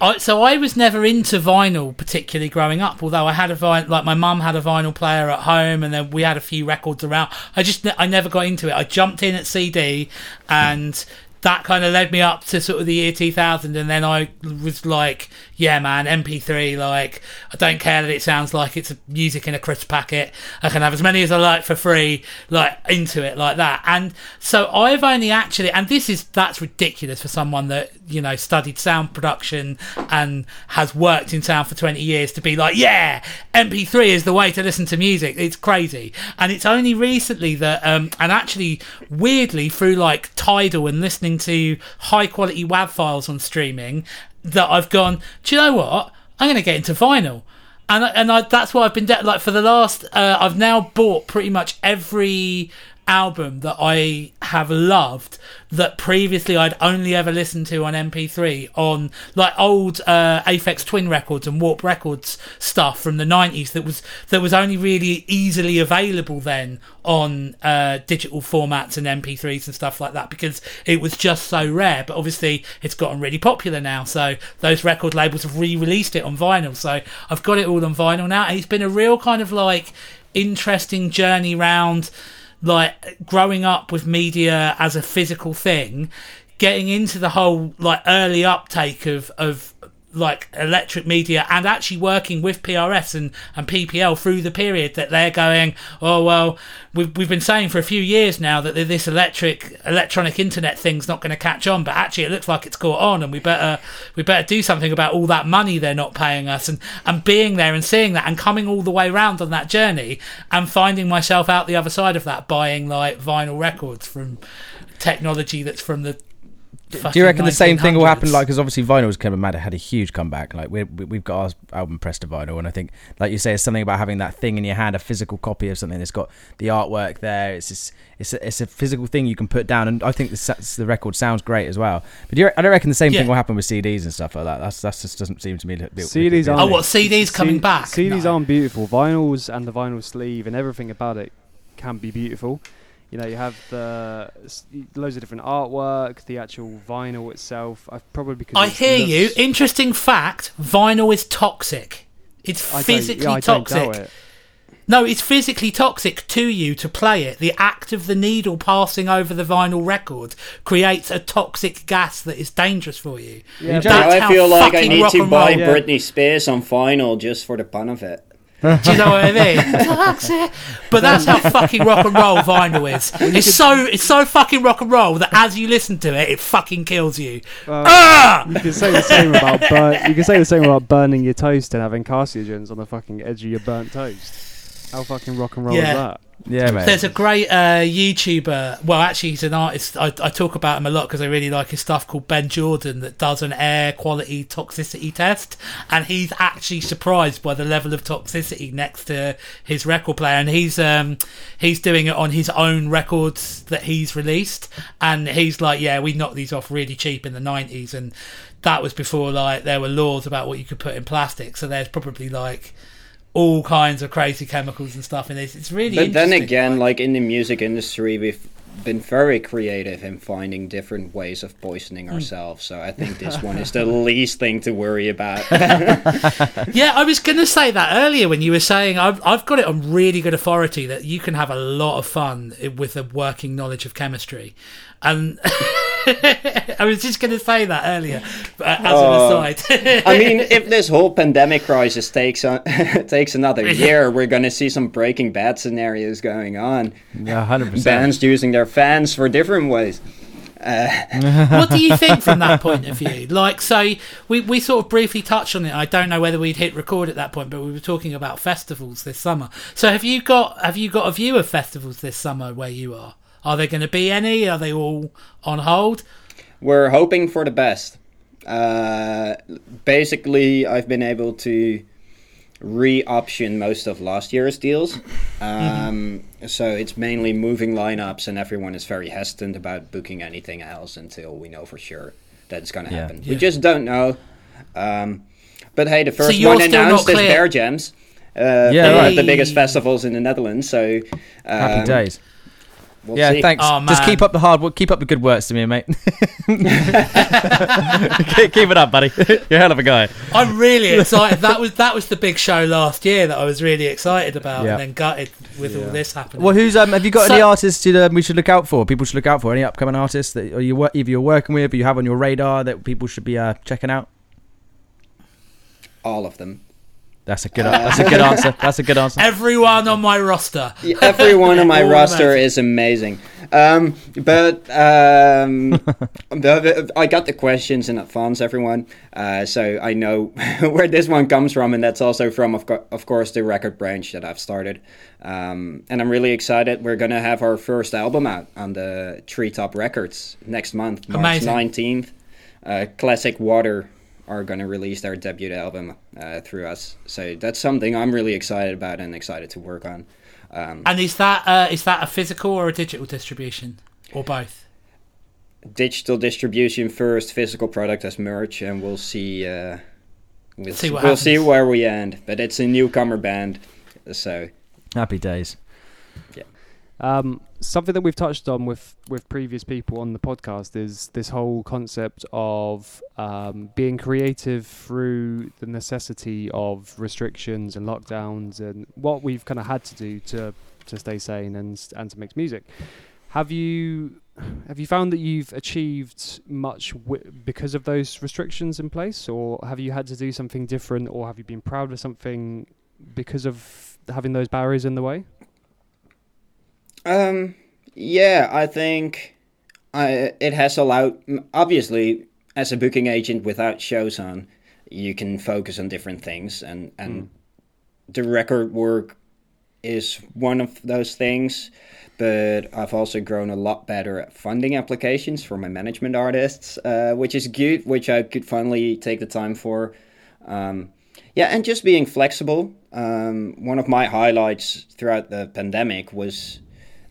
I, so I was never into vinyl particularly growing up. Although I had a vinyl, like my mum had a vinyl player at home, and then we had a few records around. I just I never got into it. I jumped in at CD, and that kind of led me up to sort of the year 2000 and then i was like yeah man mp3 like i don't care that it sounds like it's music in a crisp packet. I can have as many as i like for free like into it like that. And so i've only actually and this is that's ridiculous for someone that you know studied sound production and has worked in sound for 20 years to be like yeah mp3 is the way to listen to music. It's crazy. And it's only recently that um and actually weirdly through like tidal and listening to high quality WAV files on streaming that I've gone, do you know what? I'm going to get into vinyl. And, and I, that's what I've been de- like for the last. Uh, I've now bought pretty much every album that I have loved that previously I'd only ever listened to on MP3 on like old uh, Aphex Twin records and Warp Records stuff from the 90s that was that was only really easily available then on uh, digital formats and MP3s and stuff like that because it was just so rare. But obviously it's gotten really popular now, so those record labels have re-released it on vinyl. So I've got it all on vinyl now, and it's been a real kind of like interesting journey round like growing up with media as a physical thing, getting into the whole like early uptake of of like electric media and actually working with PRS and, and PPL through the period that they're going, oh well, we've we've been saying for a few years now that this electric electronic internet thing's not going to catch on, but actually it looks like it's caught on, and we better we better do something about all that money they're not paying us, and and being there and seeing that and coming all the way around on that journey and finding myself out the other side of that buying like vinyl records from technology that's from the Do you reckon the same thing will happen? 1900s? Like, because obviously vinyl's come and mad had a huge comeback. Like, we we- we've got our album pressed to vinyl, and I think, like you say, it's something about having that thing in your hand, a physical copy of something that's got the artwork there. It's just, it's a, it's a physical thing you can put down, and I think the, the record sounds great as well. But do you, I don't reckon the same Yeah. thing will happen with CDs and stuff like that. That's that just doesn't seem to me. To be, CDs Oh, aren't- Oh, what CDs coming C- back? CDs No. aren't beautiful. Vinyls and the vinyl sleeve and everything about it can be beautiful. You know, you have the loads of different artwork, the actual vinyl itself. I've probably because I it hear you. Interesting fact: vinyl is toxic. It's I don't- physically yeah, I don't toxic. doubt it. No, it's physically toxic to you to play it. The act of the needle passing over the vinyl record creates a toxic gas that is dangerous for you. Yeah, That's I how feel like I need to buy Yeah. Britney Spears on vinyl just for the fun of it. Do you know what I mean? But that's how fucking rock and roll vinyl is. It's so it's so fucking rock and roll that as you listen to it, it fucking kills you. Well, Ah! You can say the same about bur- you can say the same about burning your toast and having carcinogens on the fucking edge of your burnt toast. How fucking rock and roll Yeah. is that? Yeah, mate. There's a great uh, YouTuber. Well, actually, he's an artist. I, I talk about him a lot because I really like his stuff. Called Ben Jordan, that does an air quality toxicity test, and he's actually surprised by the level of toxicity next to his record player. And he's um he's doing it on his own records that he's released, and he's like, yeah, we knocked these off really cheap in the '90s, and that was before like there were laws about what you could put in plastic. So there's probably like all kinds of crazy chemicals and stuff in this. It's really But then again, like in the music industry, we've been very creative in finding different ways of poisoning hmm. ourselves. So I think this one is the least thing to worry about. Yeah, I was going to say that earlier when you were saying I've, I've got it on really good authority that you can have a lot of fun with a working knowledge of chemistry. And I was just going to say that earlier uh, as Oh. an aside. I mean, if this whole pandemic crisis takes on, takes another year, we're gonna see some Breaking Bad scenarios going on. Yeah, hundred percent. Bands using their fans for different ways. what do you think from that point of view? Like, so we, we sort of briefly touched on it. I don't know whether we'd hit record at that point, but we were talking about festivals this summer. So have you got have you got a view of festivals this summer where you are? Are there going to be any? Are they all on hold? We're hoping for the best. Uh, basically, I've been able to re-option most of last year's deals. Um, So it's mainly moving lineups, and everyone is very hesitant about booking anything else until we know for sure that it's going to Yeah. happen. Yeah. We just don't know. Um, but hey, the first you're one announced is clear- Bear Jams. Uh, Yeah, one right. of the biggest festivals in the Netherlands. So Happy um, days. We'll yeah, see. thanks. Oh, Just keep up the hard work. Keep up the good work to me, mate. keep, keep it up, buddy. You're a hell of a guy. I'm really excited. That was that was the big show last year that I was really excited about, Yeah. and then gutted with all this happening. Well, who's um? Have you got So- any artists that um, we should look out for? People should look out for any upcoming artists that are you wor- either you're working with, or you have on your radar that people should be uh, checking out. all of them. That's a good. that's a good answer. That's a good answer. Everyone on my roster. Everyone on my roster amazing. is amazing. Um, but um, the- I got the questions in advance, everyone. Uh, so I know where this one comes from, and that's also from, of, co- of course, the record branch that I've started. Um, and I'm really excited. We're gonna have our first album out on the Treetop Records next month, March Amazing. nineteenth. Uh, Classic Water are gonna release their debut album uh, through us. So that's something I'm really excited about and excited to work on. Um, And is that uh, is that a physical or a digital distribution, or both? digital distribution first, physical product as merch, and we'll see. Uh, we'll See what we'll see where we end. But it's a newcomer band, so Happy days. Um, something that we've touched on with with previous people on the podcast is this whole concept of um, being creative through the necessity of restrictions and lockdowns and what we've kind of had to do to to stay sane and and to make music. Have you have you found that you've achieved much w- because of those restrictions in place, or have you had to do something different, or have you been proud of something because of having those barriers in the way? Um, yeah, I think I, it has allowed. Obviously, as a booking agent without shows on, you can focus on different things, and and the record work is one of those things. But I've also grown a lot better at funding applications for my management artists, uh, which is good, which I could finally take the time for. Um, yeah, and just being flexible. Um, one of my highlights throughout the pandemic was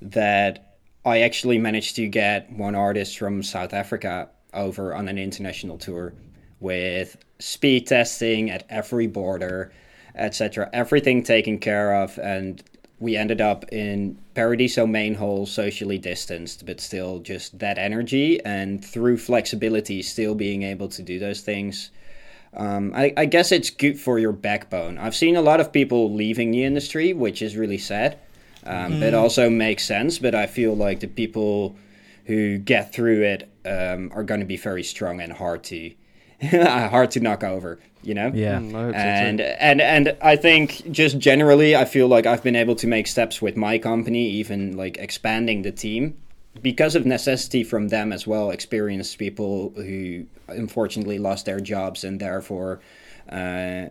that I actually managed to get one artist from South Africa over on an international tour with speed testing at every border, etc. Everything taken care of, and we ended up in Paradiso main hall, socially distanced, but still just that energy, and through flexibility, still being able to do those things. Um, I, I guess it's good for your backbone. I've seen a lot of people leaving the industry, which is really sad. Um, It also makes sense, but I feel like the people who get through it um, are going to be very strong and hard to hard to knock over. You know. Yeah. Mm, I so. And and and I think just generally, I feel like I've been able to make steps with my company, even like expanding the team, because of necessity from them as well. Experienced people who unfortunately lost their jobs and therefore uh,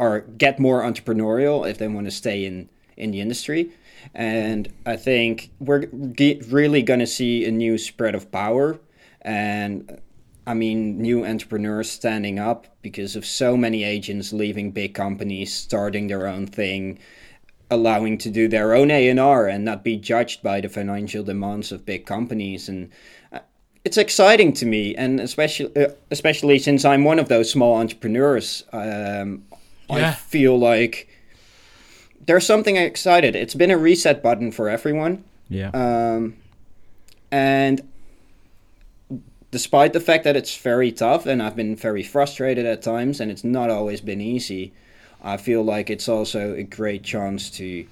are get more entrepreneurial if they want to stay in in the industry. And I think we're really going to see a new spread of power and I mean, new entrepreneurs standing up because of so many agents leaving big companies, starting their own thing, allowing to do their own A and R and not be judged by the financial demands of big companies. And uh, it's exciting to me, and especially uh, especially since I'm one of those small entrepreneurs. Um, I feel like there's something excited. It's been a reset button for everyone. Yeah. Um, and despite the fact that it's very tough and I've been very frustrated at times and it's not always been easy, I feel like it's also a great chance to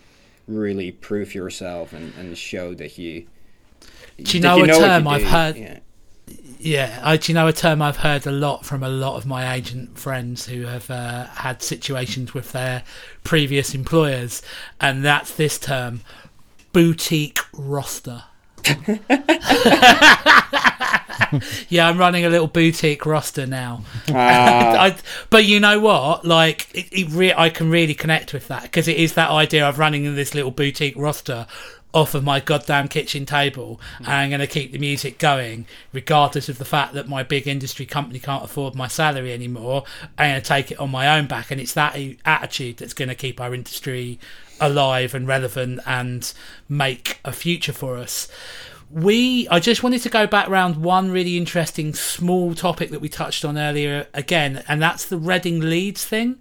really prove yourself and, and show that you. Do you that know a term I've heard- Yeah. Yeah, I, do you know a term I've heard a lot from a lot of my agent friends who have uh, had situations with their previous employers, and that's this term boutique roster. yeah, I'm running a little boutique roster now. Ah, I, but you know what? Like, it, it re- I can really connect with that because it is that idea of running in this little boutique roster off of my goddamn kitchen table, and I'm going to keep the music going, regardless of the fact that my big industry company can't afford my salary anymore. I'm going to take it on my own back, and it's that attitude that's going to keep our industry alive and relevant and make a future for us we i just wanted to go back round one really interesting small topic that we touched on earlier again and that's the reading leeds thing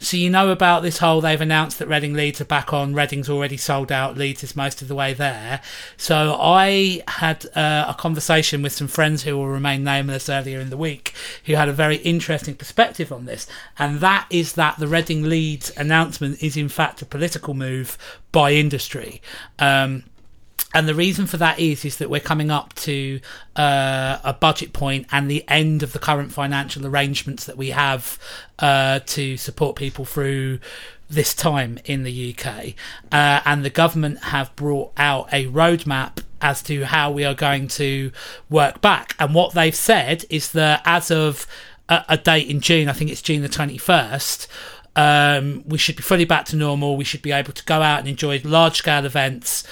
so you know about this whole they've announced that reading leeds are back on. Reading's already sold out. Leeds is most of the way there. So i had uh, a conversation with some friends who will remain nameless earlier in the week who had a very interesting perspective on this. And that is that the reading leeds announcement is in fact a political move by industry. Um, and the reason for that is is that we're coming up to uh, a budget point and the end of the current financial arrangements that we have uh, to support people through this time in the UK, uh, and the government have brought out a roadmap as to how we are going to work back. And what they've said is that as of a, a date in June, I think it's June the twenty first um, we should be fully back to normal. We should be able to go out and enjoy large scale events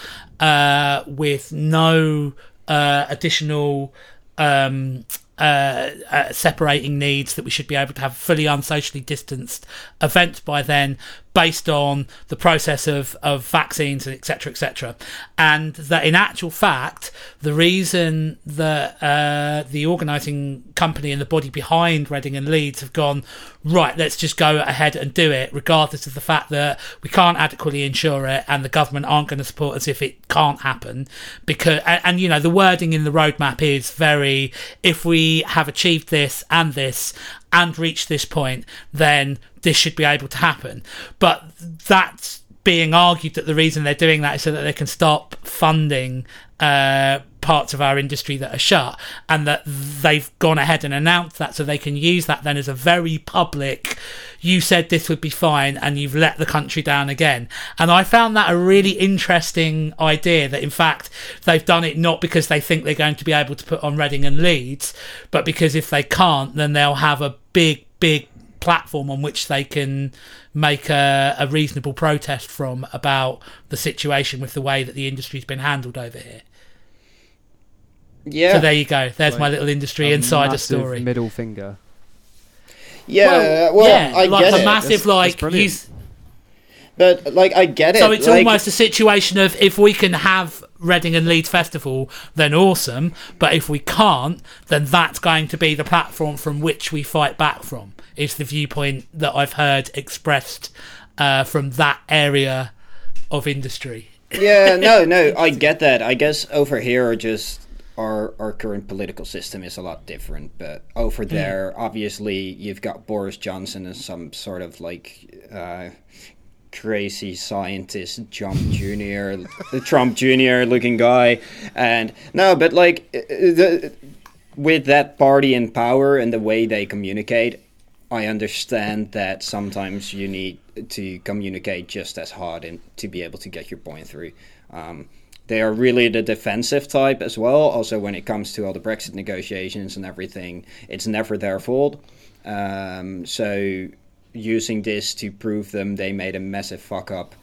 uh, with no uh, additional um, uh, uh, separating needs. That we should be able to have fully unsocially distanced events by then, based on the process of, of vaccines and etc. etc. And that in actual fact, the reason that uh, the organising company and the body behind Reading and Leeds have gone right, let's just go ahead and do it, regardless of the fact that we can't adequately insure it and the government aren't going to support us if it can't happen. Because and, and you know the wording in the roadmap is very if we have achieved this and this and reached this point, then this should be able to happen. But that's being argued that the reason they're doing that is so that they can stop funding uh, parts of our industry that are shut, and that they've gone ahead and announced that so they can use that then as a very public. You said this would be fine, and you've let the country down again. And I found that a really interesting idea. That in fact they've done it not because they think they're going to be able to put on Reading and Leeds, but because if they can't, then they'll have a big, big platform on which they can make a, a reasonable protest from about the situation with the way that the industry's been handled over here. Yeah, So there you go. There's my little industry A insider story. Middle finger. yeah. Well, yeah, I like get a it, massive That's- that's like brilliant. use, but like I get it. So it's like, almost a situation of if we can have Reading and Leeds Festival, then awesome. But if we can't, then that's going to be the platform from which we fight back from. Is the viewpoint that I've heard expressed uh, from that area of industry. yeah, no, no, I get that. I guess over here, just our our current political system is a lot different. But over there, obviously, you've got Boris Johnson and some sort of like uh, crazy scientist, Trump Junior, the Trump Junior looking guy, and no, but like uh, the, with that party in power and the way they communicate. I understand that sometimes you need to communicate just as hard and to be able to get your point through. Um, they are really the defensive type as well. Also, when it comes to all the Brexit negotiations and everything, it's never their fault. Um, so, using this to prove them they made a massive fuck up,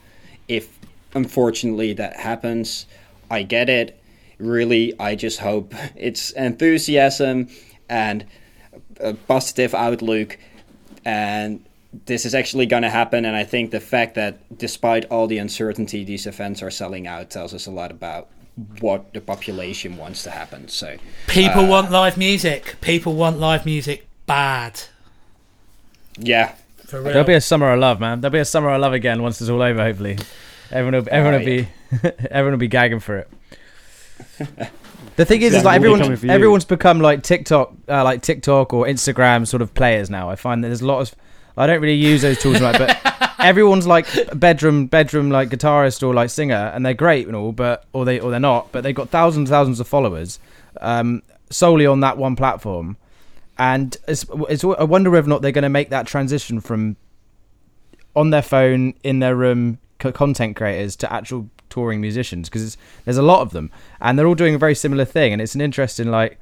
if unfortunately that happens, I get it. Really, I just hope it's enthusiasm and a positive outlook and this is actually going to happen and i think the fact that despite all the uncertainty these events are selling out tells us a lot about what the population wants to happen so People uh, want live music. People want live music bad. yeah For real. There'll be a summer of love, man. There'll be a summer of love again once it's all over. Hopefully, everyone will, everyone will be everyone will be gagging for it. The thing is, is like we'll everyone, coming for you. everyone's become like TikTok, uh, like TikTok or Instagram sort of players now. I find that there's a lot of, I don't really use those tools much, but everyone's like bedroom, bedroom like guitarist or like singer, and they're great and all, but or they or they're not, but they've got thousands, thousands of followers, um, solely on that one platform, and it's, it's I wonder whether or not they're going to make that transition from on their phone in their room content creators to actual touring musicians because there's a lot of them and they're all doing a very similar thing and it's an interesting like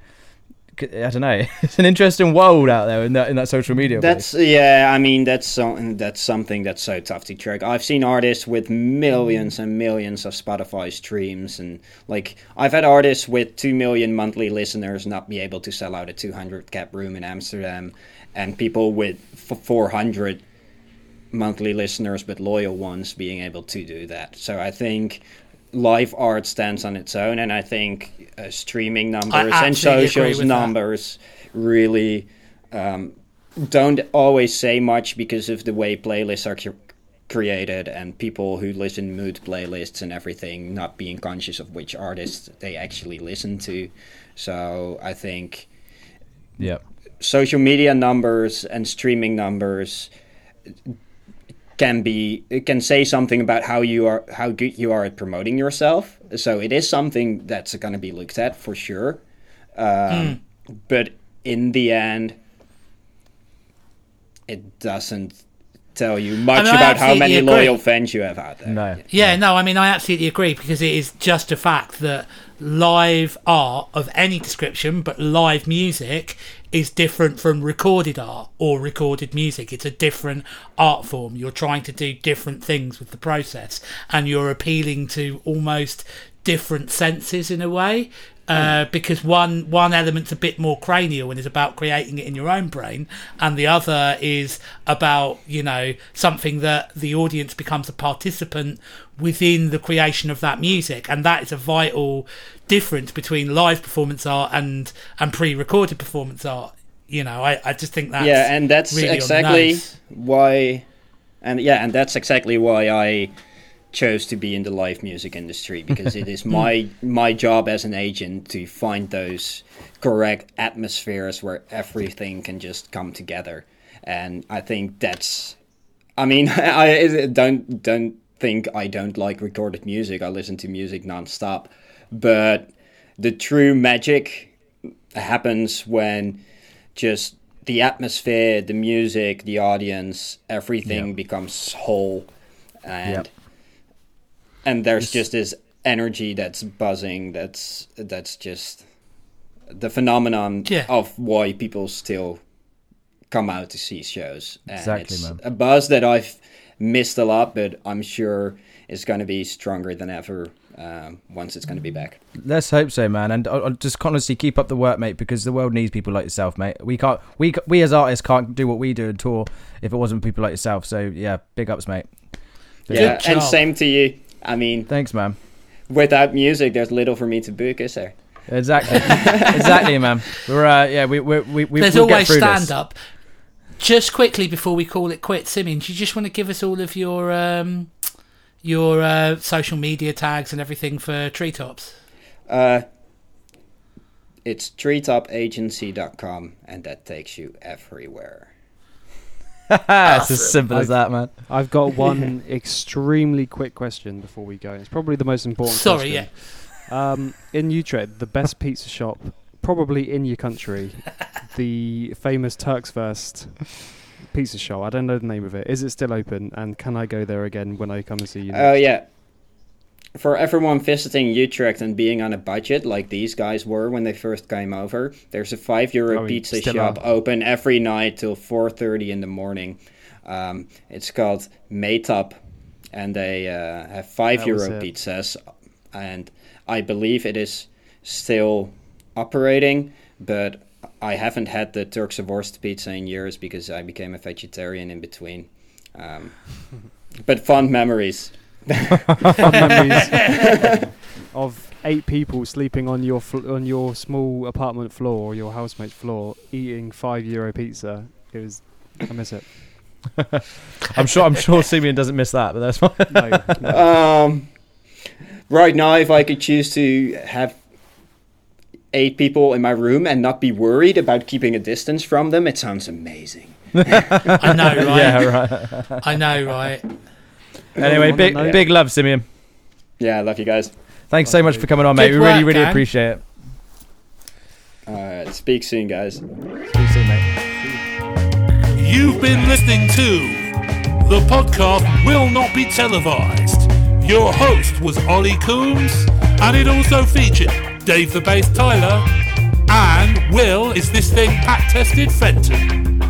I don't know it's an interesting world out there in that in that social media that's yeah i mean that's so, that's something that's so tough to track. I've seen artists with millions and millions of spotify streams and like i've had artists with 2 million monthly listeners not be able to sell out a 200 cap room in amsterdam and people with 400 monthly listeners but loyal ones being able to do that. So i think live art stands on its own and i think uh, streaming numbers and absolutely agree socials with that. numbers really um, don't always say much because of the way playlists are cu- created and people who listen mood playlists and everything not being conscious of which artists they actually listen to. So i think yeah social media numbers and streaming numbers can be it can say something about how you are how good you are at promoting yourself. So it is something that's going to be looked at for sure. Um, but in the end it doesn't tell you much mean, about how many agree. loyal fans you have out there no Yeah, no, I mean, I absolutely agree because it is just a fact that live art of any description, but live music is different from recorded art or recorded music. It's a different art form. You're trying to do different things with the process and you're appealing to almost different senses in a way. Uh, because one one element's a bit more cranial and is about creating it in your own brain, and the other is about you know something that the audience becomes a participant within the creation of that music, and that is a vital difference between live performance art and and pre-recorded performance art. You know, I, I just think that yeah and that's really exactly why and yeah and that's exactly why i chose to be in the live music industry because it is hmm. my my job as an agent to find those correct atmospheres where everything can just come together and i think that's i mean i don't don't think I don't like recorded music. I listen to music nonstop. But the true magic happens when just the atmosphere, the music, the audience, everything Yep. becomes whole, and Yep. And there's just this energy that's buzzing. That's that's just the phenomenon Yeah. of why people still come out to see shows. And Exactly, it's man. a buzz that I've missed a lot, but I'm sure is going to be stronger than ever um, once it's going to be back. Let's hope so, man. And uh, uh, just honestly keep up the work, mate, because the world needs people like yourself, mate. We can't, we we as artists can't do what we do and tour if it wasn't for people like yourself. So yeah, big ups, mate. Yeah, and same to you. I mean, Thanks, man. without music, there's little for me to book, is there? Exactly, exactly, man. We're uh, yeah, we we we we There's we'll get always through stand this. up. Just quickly before we call it quits, Simeon, do you just want to give us all of your um, your uh, social media tags and everything for Treetops? Uh, it's treetopagency.com, and that takes you everywhere. It's as simple as that, man. I've got one extremely quick question before we go. It's probably the most important. Sorry, question. Um, in Utrecht, the best pizza shop, probably in your country, the famous Turks First pizza shop. I don't know the name of it. Is it still open? And can I go there again when I come and see you? Oh next? yeah. For everyone visiting Utrecht and being on a budget like these guys were when they first came over, there's a five euro Oh, pizza shop are. open every night till four thirty in the morning. Um, it's called Maytop, and they uh, have five That euro pizzas, and I believe it is still operating, but I haven't had the Turks of Worst pizza in years because I became a vegetarian in between. Um, but fond memories. Fond memories of eight people sleeping on your fl- on your small apartment floor or your housemate's floor, eating five euro pizza. It was. I miss it. I'm sure I'm sure Simeon doesn't miss that, but that's fine. No, no. Um, right now, if I could choose to have eight people in my room and not be worried about keeping a distance from them, it sounds amazing. I know, right? yeah, right. I know, right? Anyway, big note- big love, Simeon. Yeah, I love you guys. Thanks so much for coming on, mate. Good we really work, really gang. appreciate it. Uh, speak soon, guys. Speak soon, mate. You've been listening to the podcast will not be televised. Your host was Ollie Coombs, and it also featured Dave the Bass Tyler and Will is this thing pack tested Fenton.